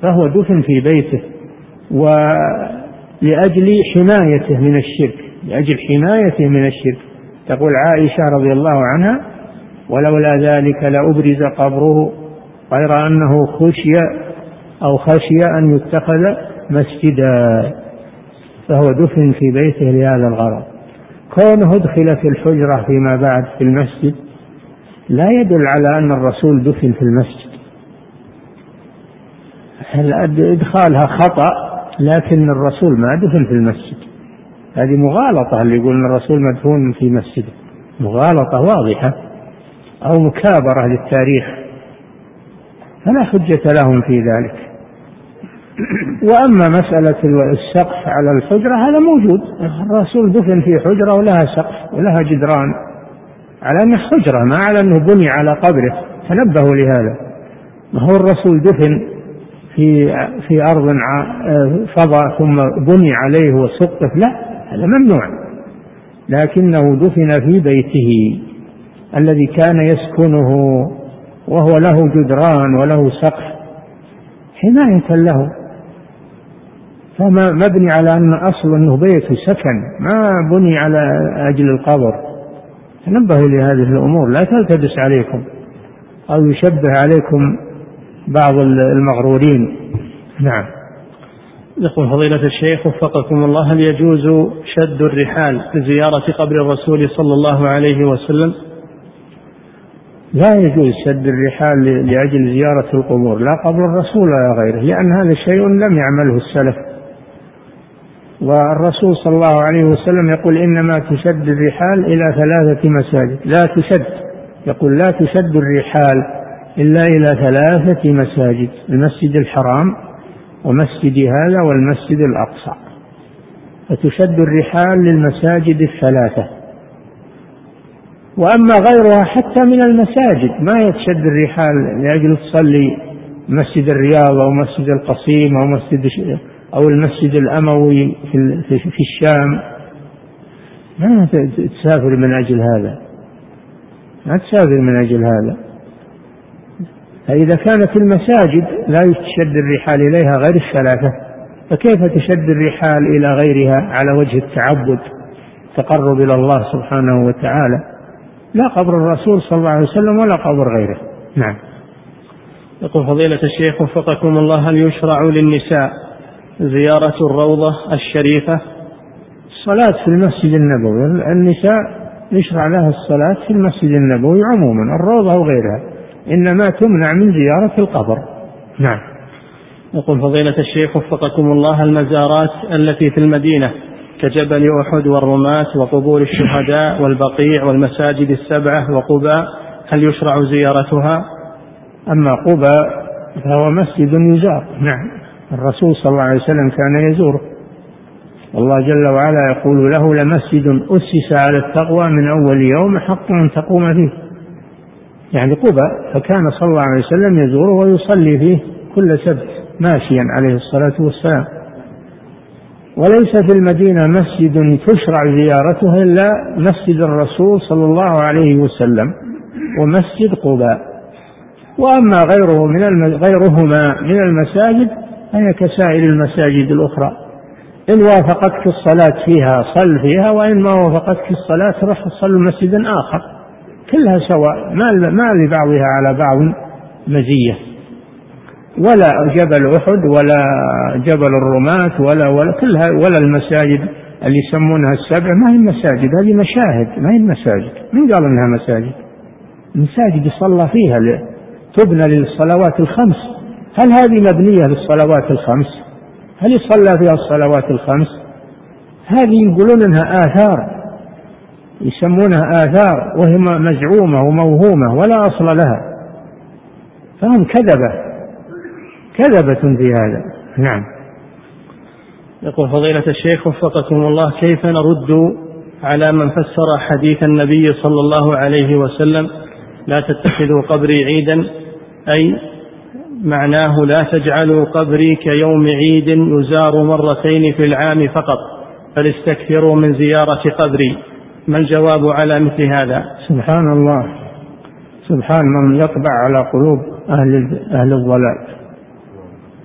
Speaker 2: فهو دفن في بيته ولأجل حمايته من الشرك لأجل حمايته من الشرك. تقول عائشة رضي الله عنها ولولا ذلك لأبرز قبره غير أنه خشي أو خشي أن يتخذ مسجدا فهو دفن في بيته لهذا الغرض. كونه ادخل في الحجرة فيما بعد في المسجد لا يدل على أن الرسول دفن في المسجد. إدخالها خطأ لكن الرسول ما دفن في المسجد. هذه مغالطة اللي يقول أن الرسول مدفون في مسجده مغالطة واضحة أو مكابرة للتاريخ. فلا حجة لهم في ذلك. وأما مسألة السقف على الحجرة هذا موجود. الرسول دفن في حجرة ولها سقف ولها جدران على أنه حجرة ما على أنه بني على قبره. تنبهوا لهذا. ما هو الرسول دفن في في أرض فضى ثم بني عليه وسقف لا هذا ممنوع. لكنه دفن في بيته الذي كان يسكنه وهو له جدران وله سقف حماية له. فما مبني على أن أصل أنه بيت سكن ما بني على أجل القبر. تنبهوا لهذه الأمور لا تلتبس عليكم أو يشبه عليكم بعض المغرورين. نعم.
Speaker 1: يقول فضيلة الشيخ وفقكم الله هل يجوز شد الرحال لزيارة قبر الرسول صلى الله عليه وسلم؟
Speaker 2: لا يجوز شد الرحال لأجل زيارة القبور لا قبر الرسول ولا غيره لأن هذا شيء لم يعمله السلف. والرسول صلى الله عليه وسلم يقول إنما تشد الرحال إلى ثلاثة مساجد. لا تشد يقول لا تشد الرحال إلا إلى ثلاثة مساجد المسجد الحرام ومسجد هذا والمسجد الأقصى. فتشد الرحال للمساجد الثلاثة. وأما غيرها حتى من المساجد ما يتشد الرحال لأجل تصلي مسجد الرياض أو مسجد القصيم أو مسجد أو المسجد الأموي في في الشام. ما تسافر من أجل هذا. ما تسافر من أجل هذا. فإذا كانت المساجد لا يتشد الرحال إليها غير الثلاثة فكيف تشد الرحال إلى غيرها على وجه التعبد تقرب إلى الله سبحانه وتعالى؟ لا قبر الرسول صلى الله عليه وسلم ولا قبر غيره. نعم.
Speaker 1: يقول فضيلة الشيخ وفقكم الله هل يشرع للنساء زيارة الروضة الشريفة؟
Speaker 2: الصلاة في المسجد النبوي. النساء يشرع لها الصلاة في المسجد النبوي عموما الروضة وغيرها إنما تمنع من زيارة القبر. نعم.
Speaker 1: يقول فضيلة الشيخ وفقكم الله المزارات التي في المدينة كجبل أحد والرماة وقبور الشهداء والبقيع والمساجد السبعة وقباء هل يشرع زيارتها؟
Speaker 2: أما قباء فهو مسجد يزار. نعم. الرسول صلى الله عليه وسلم كان يزوره. الله جل وعلا يقول له لمسجد أسس على التقوى من أول يوم حق أن تقوم فيه. يعني قبى فكان صلى الله عليه وسلم يزوره ويصلي فيه كل سبت ماشيا عليه الصلاة والسلام. وليس في المدينة مسجد تشرع زيارته إلا مسجد الرسول صلى الله عليه وسلم ومسجد قباء. وأما غيره من غيرهما من المساجد فهي كسائر المساجد الأخرى. إن وافقتك الصلاة فيها صل فيها وإن ما وافقتك الصلاة روح صل مسجد آخر. كلها سواء ما ما لبعضها على بعض مزية. ولا جبل أحد ولا جبل الرماة ولا ولا كلها ولا المساجد اللي يسمونها السبع ما هي مساجد هذه مشاهد ما هي مساجد من قال إنها مساجد؟ مساجد يصلى فيها تبنى للصلوات الخمس. هل هذه مبنية للصلوات الخمس؟ هل يصلى فيها الصلوات الخمس؟ هذه يقولون إنها آثار يسمونها آثار وهي مزعومة وموهومة ولا أصل لها. فهم كذبة. كذبة في هذا. نعم.
Speaker 1: يقول فضيلة الشيخ وفقكم الله كيف نرد على من فسر حديث النبي صلى الله عليه وسلم لا تتخذوا قبري عيدا أي معناه لا تجعلوا قبري كيوم عيد يزار مرتين في العام فقط بل استكثروا من زيارة قبري. ما الجواب على مثل هذا؟
Speaker 2: سبحان الله. سبحان من يطبع على قلوب أهل, أهل الضلال.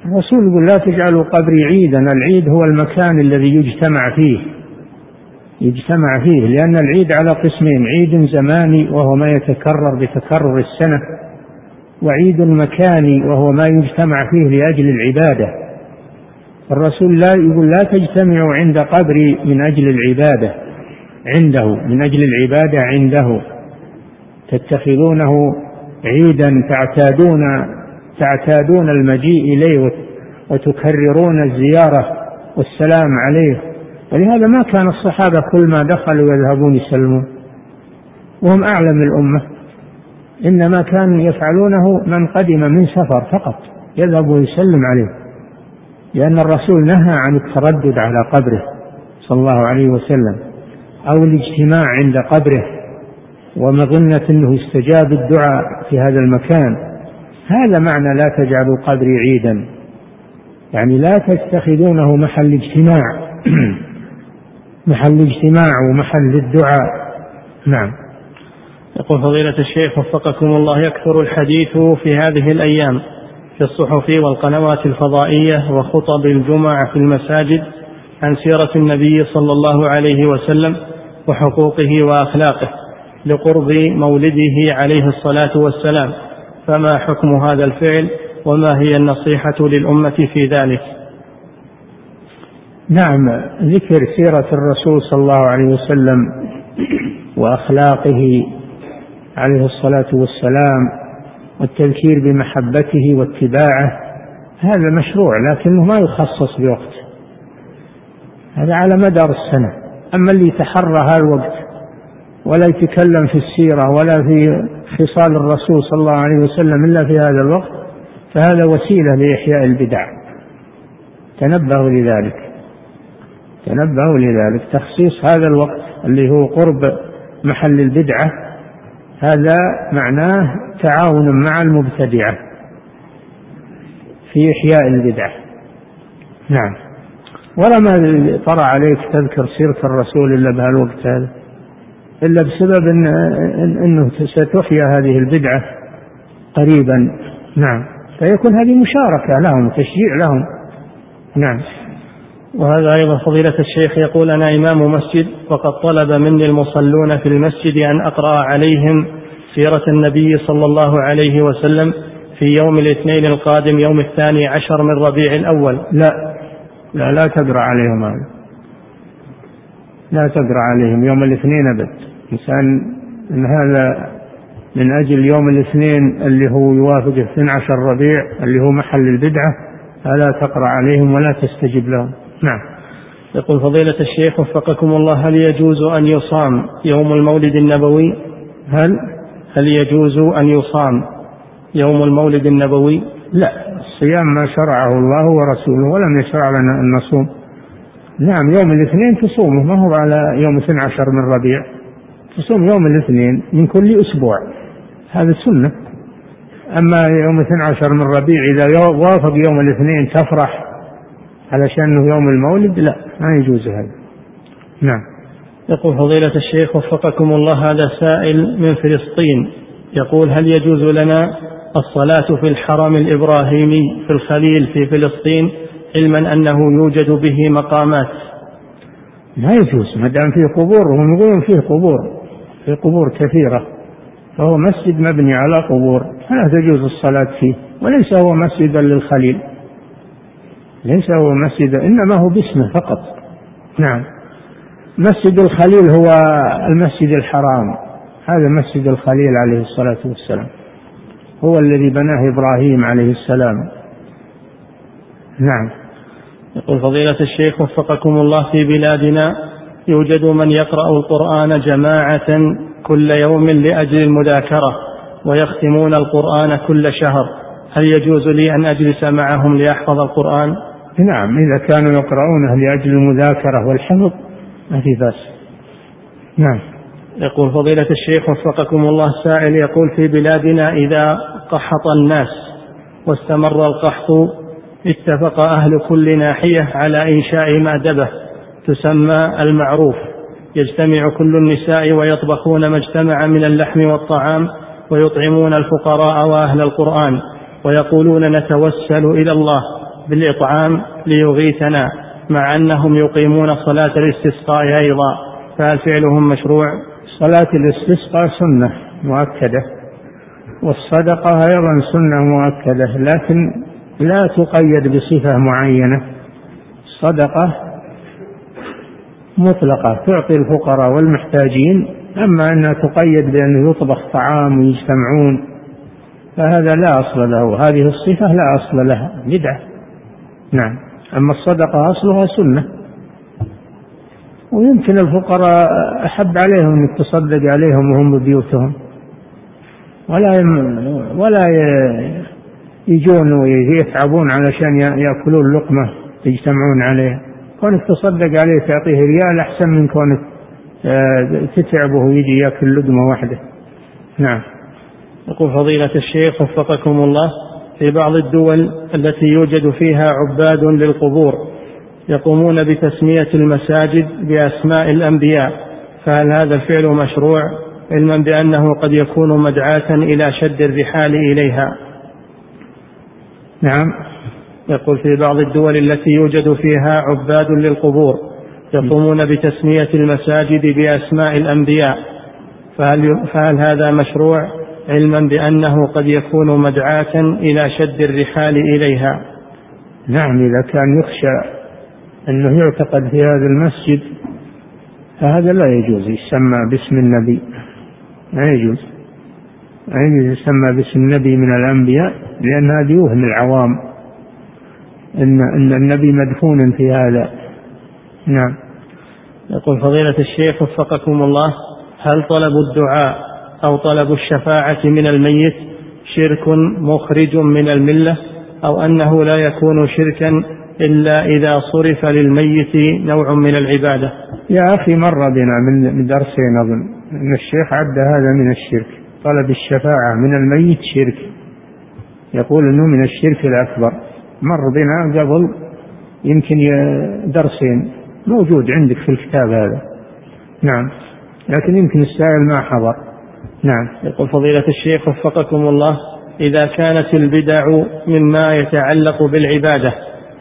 Speaker 2: الرسول يقول لا تجعلوا قبري عيدا العيد هو المكان الذي يجتمع فيه. يجتمع فيه لأن العيد على قسمين عيد زماني وهو ما يتكرر بتكرر السنة وعيد مكاني وهو ما يجتمع فيه لأجل العبادة. الرسول لا يقول لا تجتمعوا عند قبري من أجل العبادة عنده من أجل العبادة عنده. تتخذونه عيدا تعتادون تعتادون المجيء إليه وتكررون الزيارة والسلام عليه. ولهذا ما كان الصحابة كل ما دخلوا يذهبون يسلمون. وهم أعلم الأمة. إنما كانوا يفعلونه من قدم من سفر فقط. يذهب ويسلم عليه. لأن الرسول نهى عن التردد على قبره صلى الله عليه وسلم. أو الاجتماع عند قبره. ومظنة أنه استجاب الدعاء في هذا المكان. هذا معنى لا تجعلوا قبري عيدا. يعني لا تتخذونه محل اجتماع. محل اجتماع ومحل الدعاء. نعم.
Speaker 1: يقول فضيلة الشيخ وفقكم الله يكثر الحديث في هذه الأيام في الصحف والقنوات الفضائية وخطب الجمعة في المساجد عن سيرة النبي صلى الله عليه وسلم وحقوقه وأخلاقه لقرب مولده عليه الصلاة والسلام. فما حكم هذا الفعل وما هي النصيحة للأمة في ذلك؟
Speaker 2: نعم ذكر سيرة الرسول صلى الله عليه وسلم وأخلاقه عليه الصلاة والسلام والتذكير بمحبته واتباعه هذا مشروع لكنه ما يخصص بوقت. هذا على مدار السنة. أما اللي يتحرى هالوقت ولا يتكلم في السيرة ولا في خصال الرسول صلى الله عليه وسلم إلا في هذا الوقت فهذا وسيلة لإحياء البدع. تنبهوا لذلك. تنبهوا لذلك. تخصيص هذا الوقت اللي هو قرب محل البدعة هذا معناه تعاون مع المبتدعة في إحياء البدعة. نعم. ولا ما طرى عليك تذكر سيرة الرسول إلا بهالوقت هذا؟ إلا بسبب إن أنه ستحيا هذه البدعة قريبا. نعم. فيكون هذه مشاركة لهم وتشجيع لهم. نعم.
Speaker 1: وهذا أيضا فضيلة الشيخ يقول أنا إمام مسجد وقد طلب مني المصلون في المسجد أن أقرأ عليهم سيرة النبي صلى الله عليه وسلم في يوم الاثنين القادم يوم الثاني عشر من ربيع الأول.
Speaker 2: لا. لا لا تقرأ عليهم هذا. لا تقرأ عليهم يوم الاثنين أبد. إنسان إن هذا من أجل يوم الاثنين اللي هو يوافق 12 ربيع اللي هو محل البدعة فلا تقرأ عليهم ولا تستجب لهم. نعم.
Speaker 1: يقول فضيلة الشيخ وفقكم الله هل يجوز أن يصام يوم المولد النبوي؟
Speaker 2: هل؟
Speaker 1: هل يجوز أن يصام يوم المولد النبوي؟
Speaker 2: لا. الصيام ما شرعه الله ورسوله ولم يشرع لنا أن نصوم. نعم يوم الاثنين تصومه ما هو على يوم 12 من ربيع؟ تصوم يوم الاثنين من كل أسبوع هذا سنة. أما يوم 12 من ربيع إذا وافق يوم الاثنين تفرح علشان يوم المولد لا ما يجوز هذا. نعم.
Speaker 1: يقول فضيلة الشيخ وفقكم الله هذا سائل من فلسطين. يقول هل يجوز لنا الصلاة في الحرم الإبراهيمي في الخليل في فلسطين؟ علما أنه يوجد به مقامات.
Speaker 2: ما يجوز ما دام فيه قبور هم يقولون فيه قبور في قبور كثيرة. فهو مسجد مبني على قبور فلا تجوز الصلاة فيه وليس هو مسجدا للخليل. ليس هو مسجد إنما هو باسمه فقط. نعم. مسجد الخليل هو المسجد الحرام. هذا مسجد الخليل عليه الصلاة والسلام. هو الذي بناه إبراهيم عليه السلام. نعم.
Speaker 1: يقول فضيلة الشيخ وفقكم الله في بلادنا يوجد من يقرأ القرآن جماعة كل يوم لأجل المذاكرة ويختمون القرآن كل شهر. هل يجوز لي أن أجلس معهم لأحفظ القرآن؟
Speaker 2: نعم إذا كانوا يقرؤونه لأجل المذاكرة والحفظ ما في بأس. نعم.
Speaker 1: يقول فضيلة الشيخ وفقكم الله سائل يقول في بلادنا إذا قحط الناس واستمر القحط اتفق أهل كل ناحية على إنشاء مأدبة تسمى المعروف. يجتمع كل النساء ويطبخون ما اجتمع من اللحم والطعام ويطعمون الفقراء وأهل القرآن ويقولون نتوسل إلى الله بالإطعام ليغيثنا مع أنهم يقيمون صلاة الاستسقاء أيضا. فهل فعلهم مشروع؟
Speaker 2: صلاة الاستسقاء سنة مؤكدة والصدقة أيضا سنة مؤكدة لكن لا تقيد بصفة معينة. الصدقة مطلقة تعطي الفقراء والمحتاجين أما أنها تقيد بأنه يطبخ طعام ويجتمعون فهذا لا أصل له. هذه الصفة لا أصل لها بدعة. نعم. أما الصدقة أصلها سنة. ويمكن الفقراء أحب عليهم أنك تصدق عليهم وهم ببيوتهم ولا ولا يجون ويتعبون علشان يأكلون لقمة يجتمعون عليها. كونك تصدق عليه تعطيه ريال أحسن من كونك آه، تتعبه ويجي يأكل لقمة واحدة. نعم.
Speaker 1: يقول فضيلة الشيخ وفقكم الله في بعض الدول التي يوجد فيها عباد للقبور يقومون بتسمية المساجد بأسماء الأنبياء فهل هذا الفعل مشروع؟ علما بأنه قد يكون مدعاة إلى شد الرحال إليها.
Speaker 2: نعم.
Speaker 1: يقول في بعض الدول التي يوجد فيها عباد للقبور يقومون بتسمية المساجد بأسماء الأنبياء. فهل, فهل هذا مشروع؟ علما بأنه قد يكون مدعاة إلى شد الرحال إليها.
Speaker 2: نعم إذا كان يخشى أنه يعتقد في هذا المسجد فهذا لا يجوز يسمى باسم النبي. لا يجوز. يجوز يسمى باسم النبي من الأنبياء لأن هذا يوهم العوام أن أن النبي مدفون في هذا. نعم.
Speaker 1: يقول فضيلة الشيخ وفقكم الله هل طلب الدعاء أو طلب الشفاعة من الميت شرك مخرج من الملة؟ أو أنه لا يكون شركا إلا إذا صرف للميت نوع من العبادة؟
Speaker 2: يا أخي مر بنا من درسين أظن أن الشيخ عد هذا من الشرك. طلب الشفاعة من الميت شرك. يقول أنه من الشرك الأكبر. مر بنا قبل يمكن درسين موجود عندك في الكتاب هذا. نعم. لكن يمكن السائل ما حضر. نعم.
Speaker 1: يقول فضيلة الشيخ وفقكم الله إذا كانت البدع مما يتعلق بالعبادة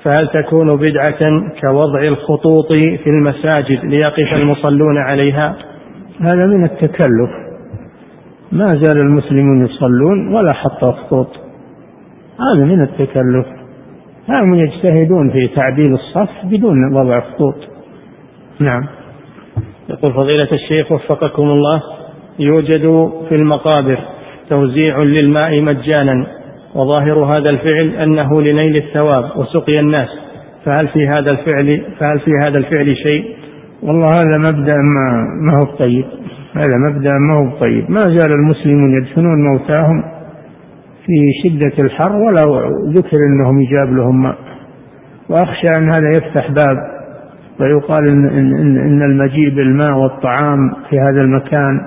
Speaker 1: فهل تكون بدعة كوضع الخطوط في المساجد ليقف المصلون عليها؟
Speaker 2: هذا من التكلف. ما زال المسلمون يصلون ولا حطوا خطوط هذا من التكلف. هم يجتهدون في تعديل الصف بدون وضع خطوط نعم.
Speaker 1: يقول فضيلة الشيخ وفقكم الله يوجد في المقابر توزيع للماء مجانا وظاهر هذا الفعل أنه لنيل الثواب وسقي الناس. فهل في هذا الفعل فهل في هذا الفعل شيء؟
Speaker 2: والله هذا مبدأ ما ما هو طيب. هذا مبدأ ما هو طيب. ما زال المسلمون يدفنون موتاهم في شدة الحر ولا ذكر أنهم يجاب لهم ماء. وأخشى أن هذا يفتح باب ويقال إن, إن, إن المجيء بالماء والطعام في هذا المكان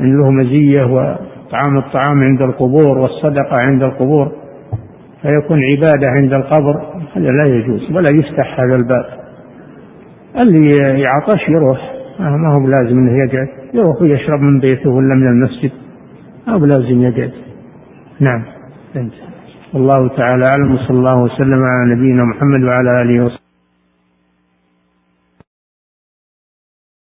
Speaker 2: إن له مزية وطعام الطعام عند القبور والصدقة عند القبور فيكون عبادة عند القبر. هذا لا يجوز ولا يفتح هذا الباب. اللي يعطش يروح. ما هو لازم إنه يقعد. يروح ويشرب من بيته ولا من المسجد ما هو لازم يقعد. نعم. الله تعالى أعلم وصلى الله وسلم على نبينا محمد وعلى آله وصحبه.